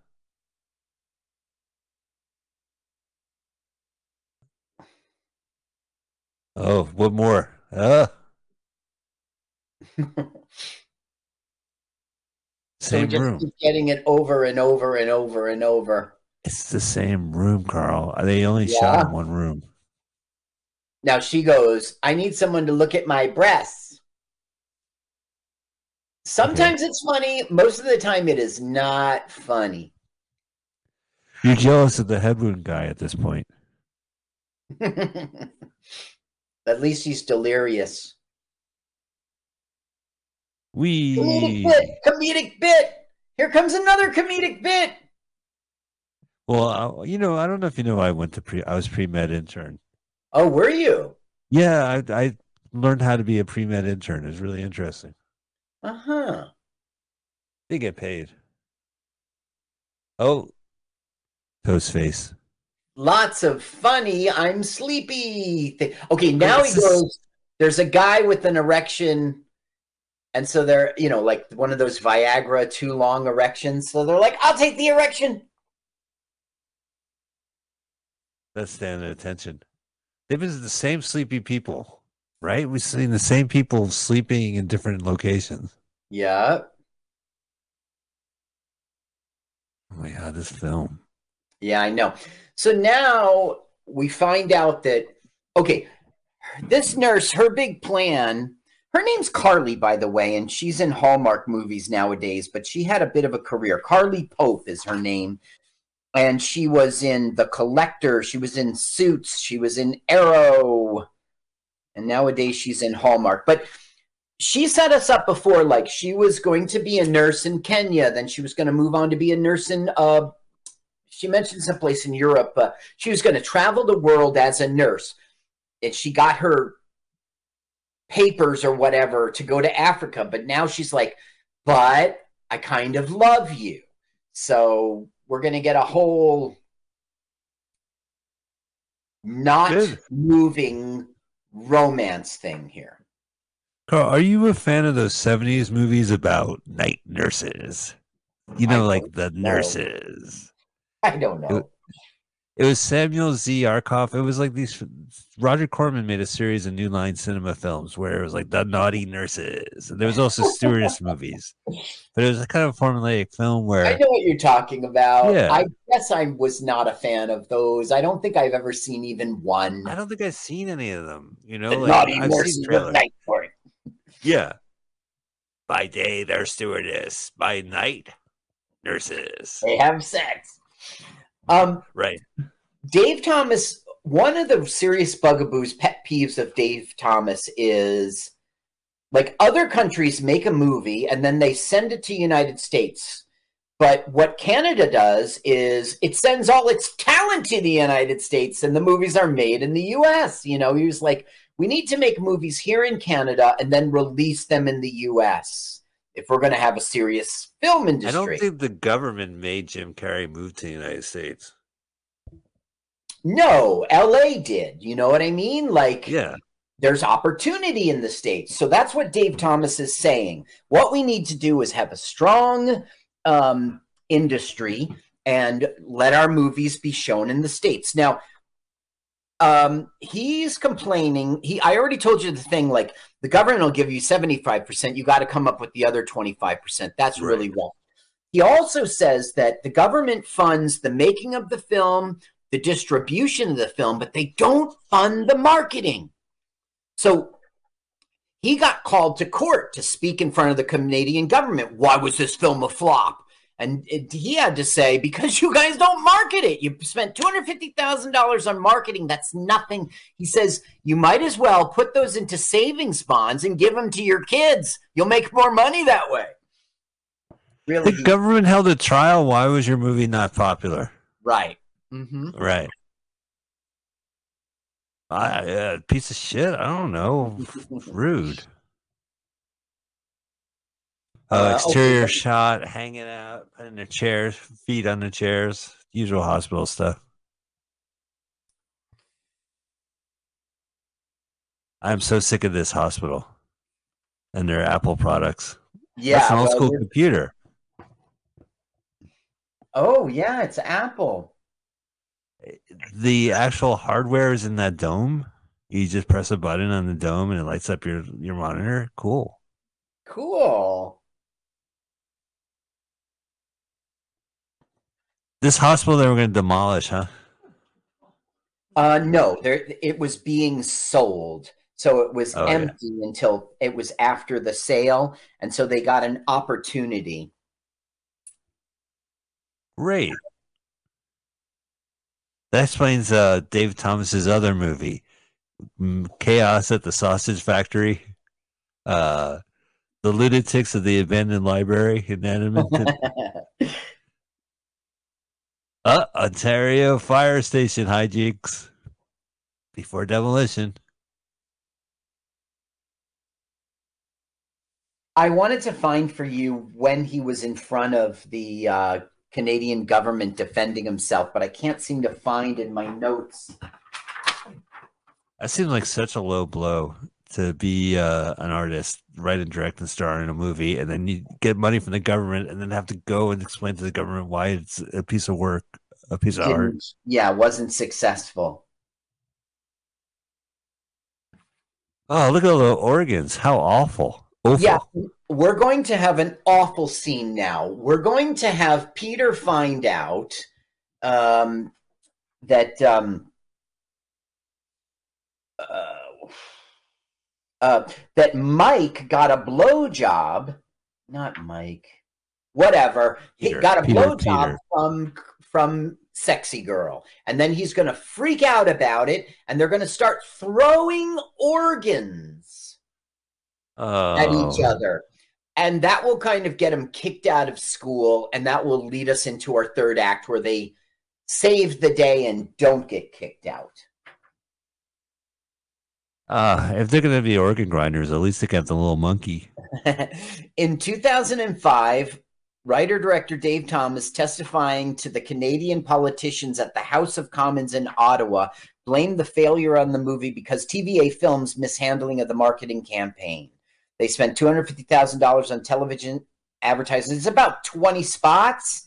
[SPEAKER 1] Oh, what more? Uh, [LAUGHS]
[SPEAKER 2] So
[SPEAKER 1] Same
[SPEAKER 2] just
[SPEAKER 1] room.
[SPEAKER 2] getting it over and over and over and over.
[SPEAKER 1] It's the same room, Carl. They only
[SPEAKER 2] Yeah.
[SPEAKER 1] shot in one room.
[SPEAKER 2] Now she goes, I need someone to look at my breasts. Sometimes it's funny. Most of the time, it is not funny.
[SPEAKER 1] You're jealous of the head wound guy at this point. [LAUGHS]
[SPEAKER 2] At least he's delirious. Comedic
[SPEAKER 1] We
[SPEAKER 2] bit. Comedic bit. Here comes another comedic bit.
[SPEAKER 1] well, you know, I don't know if you know, I went to pre. I was pre med intern.
[SPEAKER 2] Oh, were you?
[SPEAKER 1] Yeah, I, I learned how to be a pre med intern. It's really interesting.
[SPEAKER 2] Uh huh.
[SPEAKER 1] They get paid. Oh, toast face.
[SPEAKER 2] Lots of funny. I'm sleepy. Thing. Okay, now he goes. There's a guy with an erection, and so they're you know like one of those Viagra too long erections. So they're like, "I'll take the erection."
[SPEAKER 1] That's standing attention. They've been the same sleepy people, right? We've seen the same people sleeping in different locations.
[SPEAKER 2] Yeah.
[SPEAKER 1] Oh my god, this film.
[SPEAKER 2] Yeah, I know. So now we find out that okay, this nurse, her big plan, her name's Carly, by the way, and she's in Hallmark movies nowadays, but she had a bit of a career. Carly Pope is her name. And she was in The Collector, she was in Suits, she was in Arrow, and nowadays she's in Hallmark. But she set us up before like she was going to be a nurse in Kenya, then she was going to move on to be a nurse in uh she mentioned someplace in Europe. Uh, she was going to travel the world as a nurse, and she got her papers or whatever to go to Africa. But now she's like, "But I kind of love you," so we're going to get a whole not
[SPEAKER 1] Good.
[SPEAKER 2] moving romance thing here.
[SPEAKER 1] Carl, are you a fan of those 70s movies about night nurses? You know, like the
[SPEAKER 2] know.
[SPEAKER 1] nurses. [LAUGHS]
[SPEAKER 2] I don't know.
[SPEAKER 1] It was Samuel Z. Arkoff. It was like these. Roger Corman made a series of New Line Cinema films where it was like the naughty nurses. And there was also stewardess [LAUGHS] movies, but it was a kind of formulaic film where I
[SPEAKER 2] know what you're talking about.
[SPEAKER 1] Yeah.
[SPEAKER 2] I guess I was not a fan of those. I don't think I've ever seen even one.
[SPEAKER 1] I don't think I've seen any of them. You know,
[SPEAKER 2] The
[SPEAKER 1] like
[SPEAKER 2] naughty
[SPEAKER 1] I've
[SPEAKER 2] nurses with night court.
[SPEAKER 1] Yeah. By day, they're stewardess. By night, nurses.
[SPEAKER 2] They have sex. Um,
[SPEAKER 1] Right.
[SPEAKER 2] Dave Thomas. One of the serious bugaboos, pet peeves of Dave Thomas is like other countries make a movie and then they send it to United States. But what Canada does is it sends all its talent to the United States and the movies are made in the US. You know, he was like, we need to make movies here in Canada and then release them in the US if we're going to have a serious film industry.
[SPEAKER 1] I don't think the government made Jim Carrey move to the United States.
[SPEAKER 2] no, LA did. You know what I mean? Like,
[SPEAKER 1] Yeah.
[SPEAKER 2] there's opportunity in the states. So that's what Dave Thomas is saying. What we need to do is have a strong um, industry and let our movies be shown in the states. Now, um, he's complaining. He, I already told you the thing. Like the government will give you seventy five percent. You got to come up with the other twenty five percent. That's really wrong. He also says that the government funds the making of the film, the distribution of the film, but they don't fund the marketing. So he got called to court to speak in front of the Canadian government. Why was this film a flop? And it, he had to say, because you guys don't market it. You spent $250,000 on marketing. That's nothing. He says, you might as well put those into savings bonds and give them to your kids. You'll make more money that way. Really?
[SPEAKER 1] The government held a trial. Why was your movie not popular?
[SPEAKER 2] right. hmm
[SPEAKER 1] Right. I, uh, piece of shit. I don't know. Rude. Uh,
[SPEAKER 2] Uh,
[SPEAKER 1] exterior
[SPEAKER 2] okay.
[SPEAKER 1] shot, hanging out, putting the chairs, feet on the chairs, usual hospital stuff. I'm so sick of this hospital and their Apple products.
[SPEAKER 2] Yeah.
[SPEAKER 1] That's an old school computer.
[SPEAKER 2] oh, yeah. It's Apple.
[SPEAKER 1] The actual hardware is in that dome. You just press a button on the dome and it lights up your your monitor. Cool.
[SPEAKER 2] Cool.
[SPEAKER 1] This hospital they were going to demolish, huh?
[SPEAKER 2] Uh, no, there it was being sold, so it was
[SPEAKER 1] Oh, yeah.
[SPEAKER 2] empty until it was after the sale, and so they got an opportunity.
[SPEAKER 1] Great. That explains uh, Dave Thomas's other movie, Chaos at the Sausage Factory, uh, The Lunatics of the Abandoned Library in Edmonton, [LAUGHS] uh, Ontario Fire Station hijinks before demolition.
[SPEAKER 2] I wanted to find for you when he was in front of the uh, Canadian government defending himself, but I can't seem to find in my notes.
[SPEAKER 1] That seems like such a low blow to be uh, an artist, write and direct and star in a movie, and then you get money from the government, and then have to go and explain to the government why it's a piece of work, a piece of art.
[SPEAKER 2] Yeah, wasn't successful.
[SPEAKER 1] Oh, look at all the organs! How awful! Awful.
[SPEAKER 2] Yeah, we're going to have an awful scene now. We're going to have Peter find out um, that um, uh, uh, that Mike got a blowjob. Not Mike. Whatever.
[SPEAKER 1] Peter,
[SPEAKER 2] he got a blowjob from from sexy girl, and then he's going to freak out about it, and they're going to start throwing organs at each
[SPEAKER 1] Oh,
[SPEAKER 2] other. And that will kind of get them kicked out of school. And that will lead us into our third act where they save the day and don't get kicked out.
[SPEAKER 1] Uh, if they're gonna be organ grinders, at least they can have the little monkey. [LAUGHS]
[SPEAKER 2] In 2005, writer director Dave Thomas testifying to the Canadian politicians at the House of Commons in Ottawa blamed the failure on the movie because TVA Films' mishandling of the marketing campaign. They spent $250,000 on television advertising. It's about 20 spots.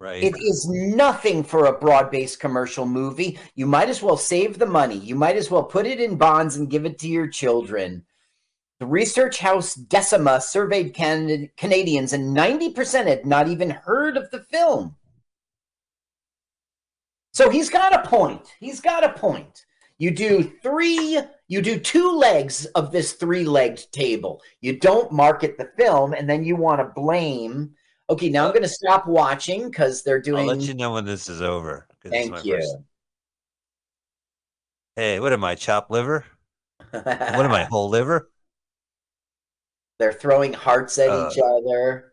[SPEAKER 1] Right.
[SPEAKER 2] It is nothing for a broad based commercial movie. You might as well save the money. You might as well put it in bonds and give it to your children. The research house Decima surveyed Can- Canadians, and 90% had not even heard of the film. So he's got a point. He's got a point. You do three, you do two legs of this three legged table. You don't market the film, and then you want to blame. Okay, now I'm going to stop watching because they're doing.
[SPEAKER 1] I'll let you know when this is over.
[SPEAKER 2] Thank you.
[SPEAKER 1] first- Hey, what am I? Chopped liver? [LAUGHS] What am I? Whole liver?
[SPEAKER 2] They're throwing hearts at
[SPEAKER 1] Uh,
[SPEAKER 2] each other.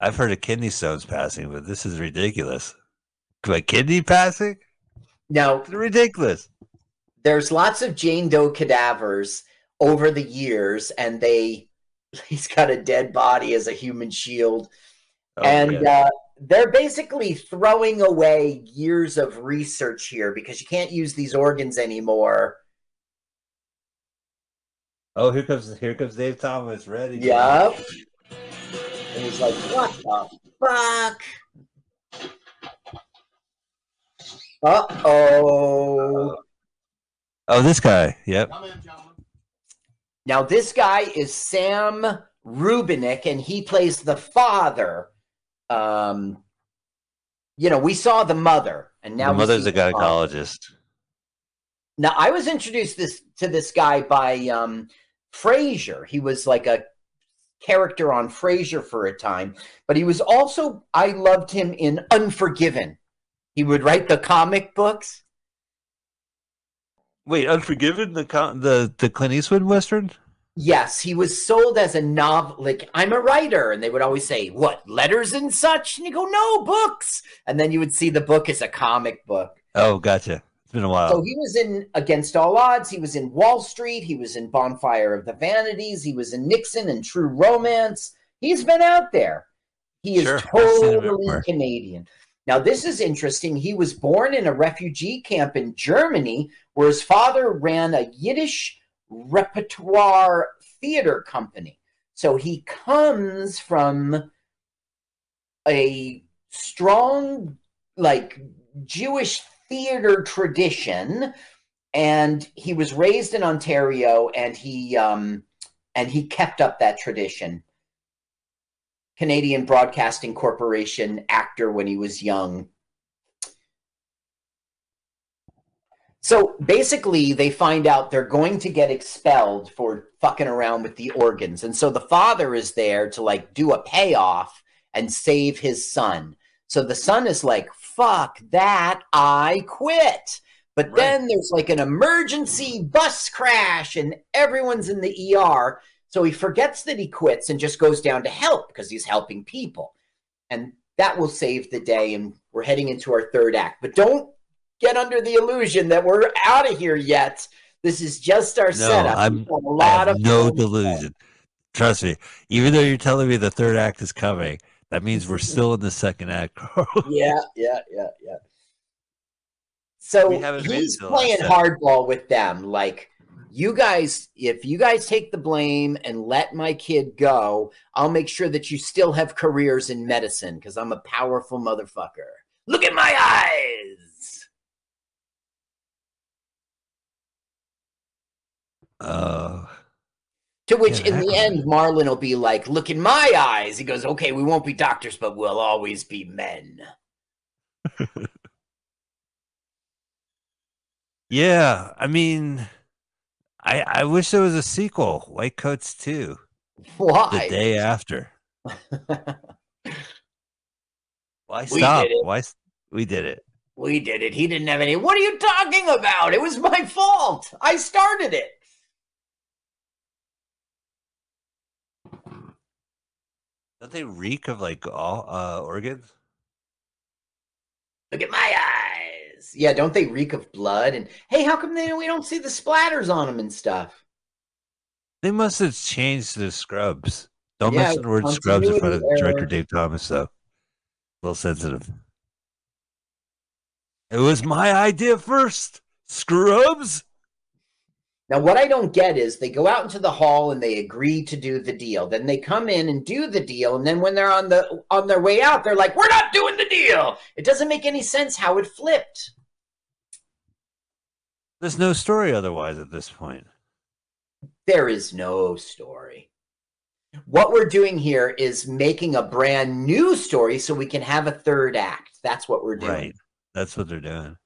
[SPEAKER 1] I've heard of kidney stones passing, but this is ridiculous. My kidney passing?
[SPEAKER 2] No,
[SPEAKER 1] It's ridiculous.
[SPEAKER 2] there's lots of Jane Doe cadavers over the years, and they [LAUGHS] he's got a dead body as a human shield,
[SPEAKER 1] Oh,
[SPEAKER 2] and
[SPEAKER 1] yeah.
[SPEAKER 2] uh, they're basically throwing away years of research here because you can't use these organs anymore.
[SPEAKER 1] oh, here comes here comes Dave Thomas. Ready?
[SPEAKER 2] Yep. And he's like, "What the fuck?" Uh oh.
[SPEAKER 1] Oh, this guy. Yep.
[SPEAKER 3] Come in, gentlemen.
[SPEAKER 2] Now, this guy is Saul Rubinek, and he plays the father. Um, you know, we saw the mother, and now
[SPEAKER 1] the mother's a gynecologist.
[SPEAKER 2] Now, I was introduced this to this guy by um, Frasier. He was like a character on Frasier for a time, but he was also I loved him in Unforgiven. He would write the comic books.
[SPEAKER 1] Wait, Unforgiven, the the the Clint Eastwood western?
[SPEAKER 2] Yes, he was sold as a novel. Like I'm a writer, and they would always say, "What letters and such?" And you go, "No, books." And then you would see the book as a comic book.
[SPEAKER 1] Oh, gotcha. It's been a while.
[SPEAKER 2] So he was in Against All Odds. He was in Wall Street. He was in Bonfire of the Vanities. He was in Nixon and True Romance. He's been out there. He is
[SPEAKER 1] Sure, I've seen him
[SPEAKER 2] totally. Canadian. Now, this is interesting. He was born in a refugee camp in Germany where his father ran a Yiddish repertoire theater company. So he comes from a strong, like, Jewish theater tradition. and he was raised in Ontario, and he um, and he kept up that tradition. Canadian Broadcasting Corporation actor when he was young. So basically, they find out they're going to get expelled for fucking around with the organs. And so the father is there to like do a payoff and save his son. So the son is like, fuck that, I quit. But
[SPEAKER 1] Right.
[SPEAKER 2] then there's like an emergency bus crash and everyone's in the ER. So he forgets that he quits and just goes down to help because he's helping people. And that will save the day. And we're heading into our third act. But don't get under the illusion that we're out of here yet. This is just our
[SPEAKER 1] No,
[SPEAKER 2] setup.
[SPEAKER 1] I'm-
[SPEAKER 2] We've got lot
[SPEAKER 1] have
[SPEAKER 2] of
[SPEAKER 1] no
[SPEAKER 2] film.
[SPEAKER 1] delusion. Trust me. Even though you're telling me the third act is coming, that means we're mm-hmm. still in the second act.
[SPEAKER 2] Yeah, yeah, yeah, yeah. [LAUGHS] So
[SPEAKER 1] We haven't made it
[SPEAKER 2] he's
[SPEAKER 1] to the last
[SPEAKER 2] playing hardball with them. Like, you guys, if you guys take the blame and let my kid go, I'll make sure that you still have careers in medicine because I'm a powerful motherfucker. Look at my eyes.
[SPEAKER 1] Uh,
[SPEAKER 2] To which,
[SPEAKER 1] Yeah,
[SPEAKER 2] in the end, Marlon will be like, "Look in my eyes." He goes, "Okay, we won't be doctors, but we'll always be men." [LAUGHS]
[SPEAKER 1] yeah, I mean, I I wish there was a sequel, White Coats 2,
[SPEAKER 2] Why?
[SPEAKER 1] the day after. Why stop?
[SPEAKER 2] it.
[SPEAKER 1] Why we did it?
[SPEAKER 2] We did it. He didn't have any. What are you talking about? It was my fault. I started it.
[SPEAKER 1] Don't they reek of like all uh organs?
[SPEAKER 2] Look at my eyes. Yeah, don't they reek of blood? And hey, how come they, we don't see the splatters on them and stuff?
[SPEAKER 1] They must have changed the scrubs. Don't
[SPEAKER 2] Yeah,
[SPEAKER 1] mention the word scrubs in front of director. Dave Thomas, though. A little sensitive. It was my idea first. Scrubs.
[SPEAKER 2] Now, what I don't get is they go out into the hall and they agree to do the deal. Then they come in and do the deal, and then when they're on the on their way out, they're like, "We're not doing the deal." It doesn't make any sense how it flipped.
[SPEAKER 1] There's no story otherwise at this point.
[SPEAKER 2] There is no story. What we're doing here is making a brand new story so we can have a third act. That's what we're doing.
[SPEAKER 1] Right. That's what they're doing.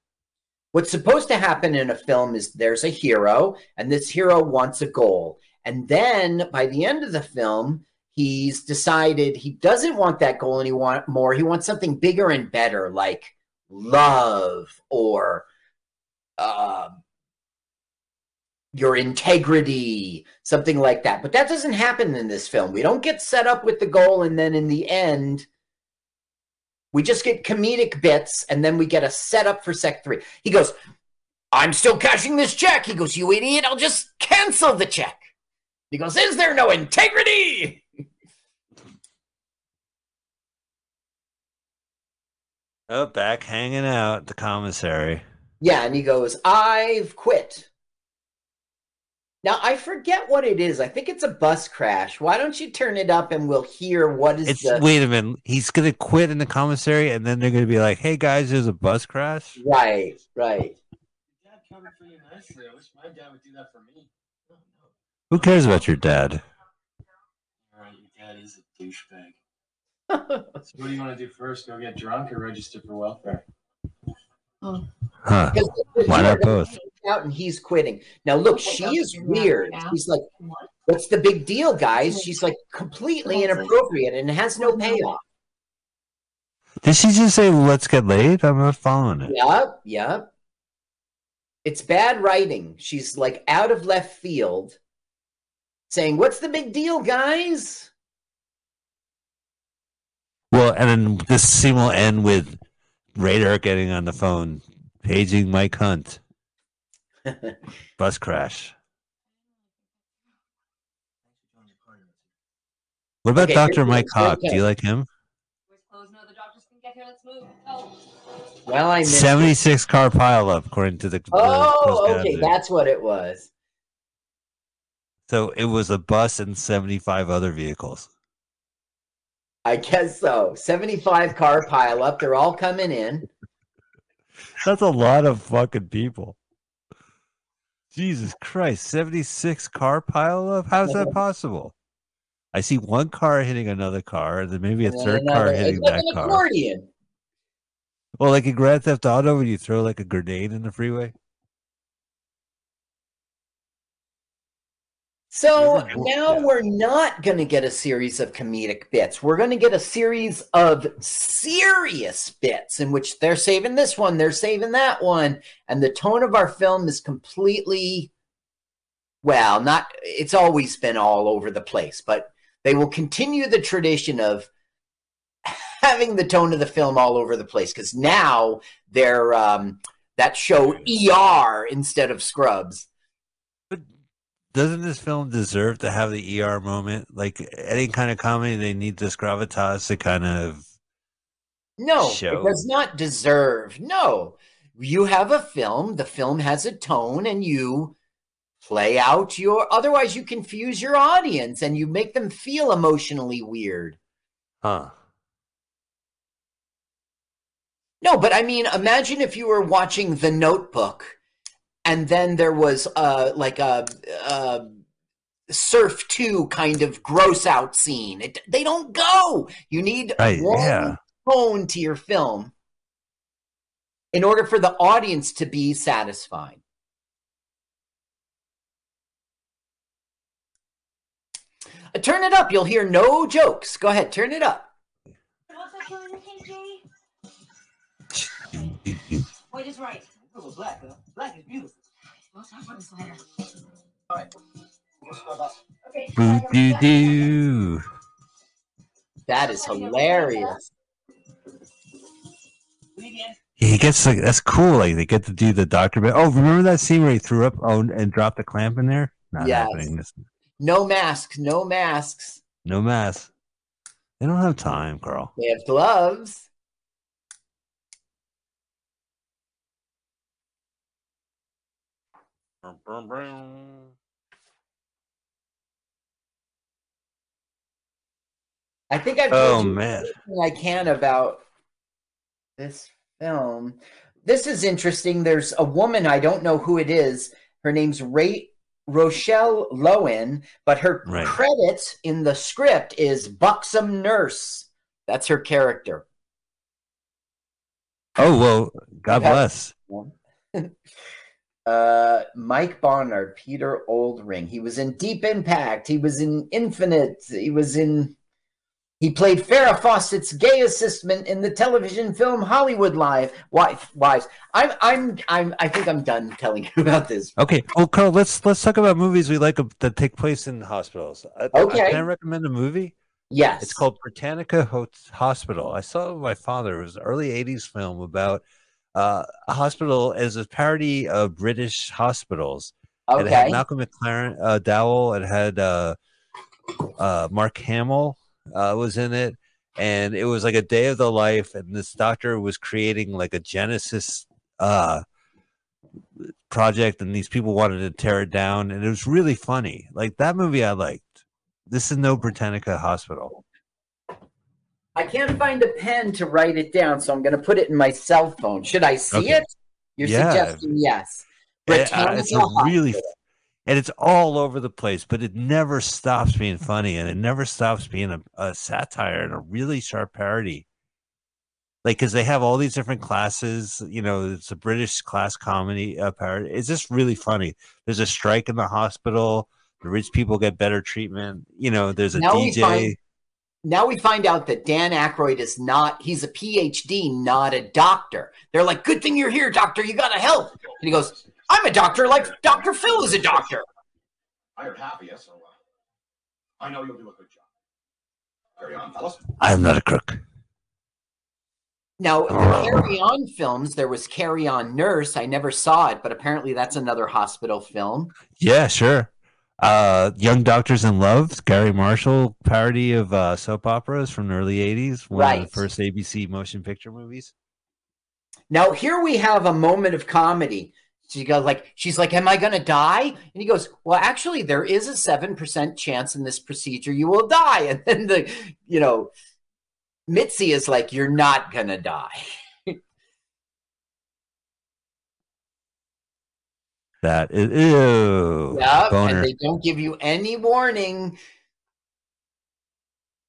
[SPEAKER 2] What's supposed to happen in a film is there's a hero, and this hero wants a goal. And then by the end of the film, he's decided he doesn't want that goal and he want more. He wants something bigger and better, like love or uh, your integrity, something like that. But that doesn't happen in this film. We don't get set up with the goal, and then in the end, we just get comedic bits, and then we get a setup for Sec 3. He goes, I'm still cashing this check. He goes, You idiot, I'll just cancel the check. He goes, Is there no integrity?
[SPEAKER 1] Oh, back hanging out the commissary.
[SPEAKER 2] Yeah, and he goes, I've quit. Now, I forget what it is. I think it's a bus crash. Why don't you turn it up and we'll hear what is
[SPEAKER 1] It's
[SPEAKER 2] the.
[SPEAKER 1] wait a minute. He's gonna quit in the commissary, and then they're gonna be like, "Hey guys, there's a bus crash."
[SPEAKER 2] Right, right.
[SPEAKER 8] Dad covered for you nicely. I wish my dad would do that for me. No, no.
[SPEAKER 1] Who cares about your dad?
[SPEAKER 8] All right, your dad is a douchebag. [LAUGHS] So what do you want to do first? Go get drunk or register for welfare?
[SPEAKER 1] Huh? Why not both?
[SPEAKER 2] Out and he's quitting. Now, look, she is weird. She's like, What's the big deal, guys? She's like completely inappropriate and has no payoff.
[SPEAKER 1] Did she just say, "Let's get laid"? I'm not following it.
[SPEAKER 2] Yep, yep. It's bad writing. She's like out of left field saying, What's the big deal, guys?
[SPEAKER 1] Well, and then this scene will end with Radar getting on the phone, paging Mike Hunt. [LAUGHS] Bus crash. What about
[SPEAKER 2] Okay,
[SPEAKER 1] Dr. Mike Hawk? Do you like him?
[SPEAKER 4] Where's clothes? No, the doctors can get here. Let's move.
[SPEAKER 2] Well, I missed it.
[SPEAKER 1] 76 car pileup, according to the.
[SPEAKER 2] Oh, okay. That's what it was.
[SPEAKER 1] So it was a bus and 75 other vehicles.
[SPEAKER 2] I guess so. 75 car pileup. They're all coming in.
[SPEAKER 1] That's a lot of fucking people. Jesus Christ, 76 car pileup? How's that possible? I see one car hitting another car, and then maybe a
[SPEAKER 2] And
[SPEAKER 1] third car
[SPEAKER 2] another-
[SPEAKER 1] hitting
[SPEAKER 2] it's like
[SPEAKER 1] that
[SPEAKER 2] an
[SPEAKER 1] car.
[SPEAKER 2] accordion.
[SPEAKER 1] Well, like in Grand Theft Auto, when you throw like a grenade in the freeway.
[SPEAKER 2] So now we're not going to get a series of comedic bits. We're going to get a series of serious bits in which they're saving this one, they're saving that one, and the tone of our film is completely well, not it's always been all over the place, but they will continue the tradition of having the tone of the film all over the place cuz now they're um that show ER instead of Scrubs.
[SPEAKER 1] But doesn't this film deserve to have the ER moment? Like any kind of comedy, they need this gravitas to kind of.
[SPEAKER 2] No,
[SPEAKER 1] show.
[SPEAKER 2] it does not deserve. No, you have a film. The film has a tone, and you play out your. Otherwise, you confuse your audience and you make them feel emotionally weird.
[SPEAKER 1] Huh.
[SPEAKER 2] No, but I mean, imagine if you were watching The Notebook, and then there was uh like a, a Surf Two kind of gross out scene. It, they don't go. You need
[SPEAKER 1] Right,
[SPEAKER 2] one
[SPEAKER 1] yeah.
[SPEAKER 2] tone to your film in order for the audience to be satisfied. Uh, Turn it up. You'll hear no jokes. Go ahead, turn it up.
[SPEAKER 4] What's that killing KJ? White is right.
[SPEAKER 5] Oh, black, huh? Black is beautiful.
[SPEAKER 4] What's that for this letter?
[SPEAKER 6] Okay.
[SPEAKER 1] Boo doo doo.
[SPEAKER 2] That is hilarious.
[SPEAKER 1] He gets like that's cool. Like they get to do the doctor. But oh, remember that scene where he threw up oh, and dropped the clamp in there? Not
[SPEAKER 2] Yes.
[SPEAKER 1] happening. This,
[SPEAKER 2] No masks. No masks.
[SPEAKER 1] no mask. They don't have time, Carl.
[SPEAKER 2] They have gloves. I think I've
[SPEAKER 1] Oh man.
[SPEAKER 2] I can about this film. This is interesting. There's a woman, I don't know who it is. Her name's Ray Rochelle Lowen, but her
[SPEAKER 1] Right.
[SPEAKER 2] credit in the script is Buxom Nurse. That's her character.
[SPEAKER 1] Oh well, God bless. [LAUGHS]
[SPEAKER 2] uh, Mike Barnard, Peter Oldring. He was in Deep Impact. He was in Infinite. He was in. He played Farrah Fawcett's gay assistant in the television film Hollywood Live. Wife, wives. I'm, I'm, I'm. I think I'm done telling you [LAUGHS] about this.
[SPEAKER 1] Okay. Well, Carl, let's let's talk about movies we like that take place in hospitals.
[SPEAKER 2] Okay.
[SPEAKER 1] Can I recommend a movie?
[SPEAKER 2] Yes,
[SPEAKER 1] It's called Britannia Hospital. I saw it with my father. It was an early '80s film about uh, a hospital is a parody of British hospitals. Okay. It had Malcolm McLaren, uh, Dowell. It had uh, uh, Mark Hamill uh, was in it, and it was like a day of the life. And this doctor was creating like a Genesis uh, project, and these people wanted to tear it down, and it was really funny. Like that movie, I liked. This is no Britannia Hospital.
[SPEAKER 2] I can't find a pen to write it down, so I'm going to put it in my cell phone. Should I see
[SPEAKER 1] Okay.
[SPEAKER 2] it? You're
[SPEAKER 1] Yeah.
[SPEAKER 2] suggesting yes.
[SPEAKER 1] Eh, uh, it's a really, and it's all over the place, but it never stops being funny, and it never stops being a, a satire and a really sharp parody. Like, because they have all these different classes, you know, it's a British class comedy uh, parody. It's just really funny. There's a strike in the hospital. The rich people get better treatment. You know, there's a
[SPEAKER 2] Now
[SPEAKER 1] DJ.
[SPEAKER 2] Find- now we find out that Dan Aykroyd is not, he's a PhD, not a doctor. They're like, good thing you're here, doctor. You got to help. And he goes, I'm a doctor like Dr. Phil is a doctor.
[SPEAKER 3] I heard half of you, so uh, I know you'll do a good job. Carry on, fellas.
[SPEAKER 1] I'm not a crook.
[SPEAKER 2] Now, the Carry On films, there was Carry On Nurse. I never saw it, but apparently that's another hospital film.
[SPEAKER 1] Yeah, sure. Uh, Young Doctors in Love, Garry Marshall parody of uh, soap operas from the early 80s, one of the first ABC motion picture movies.
[SPEAKER 2] Now, here we have a moment of comedy. She goes like, she's like, "Am I going to die?" And he goes, "Well, actually, there is a seven percent chance in this procedure you will die." [LAUGHS] And then the, you know, Mitzi is like, "You're not going to die." [LAUGHS]
[SPEAKER 1] That is ew.
[SPEAKER 2] Yeah,
[SPEAKER 1] boner.
[SPEAKER 2] and they don't give you any warning.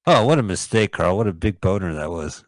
[SPEAKER 1] Oh, what a mistake, Carl. What a big boner that was.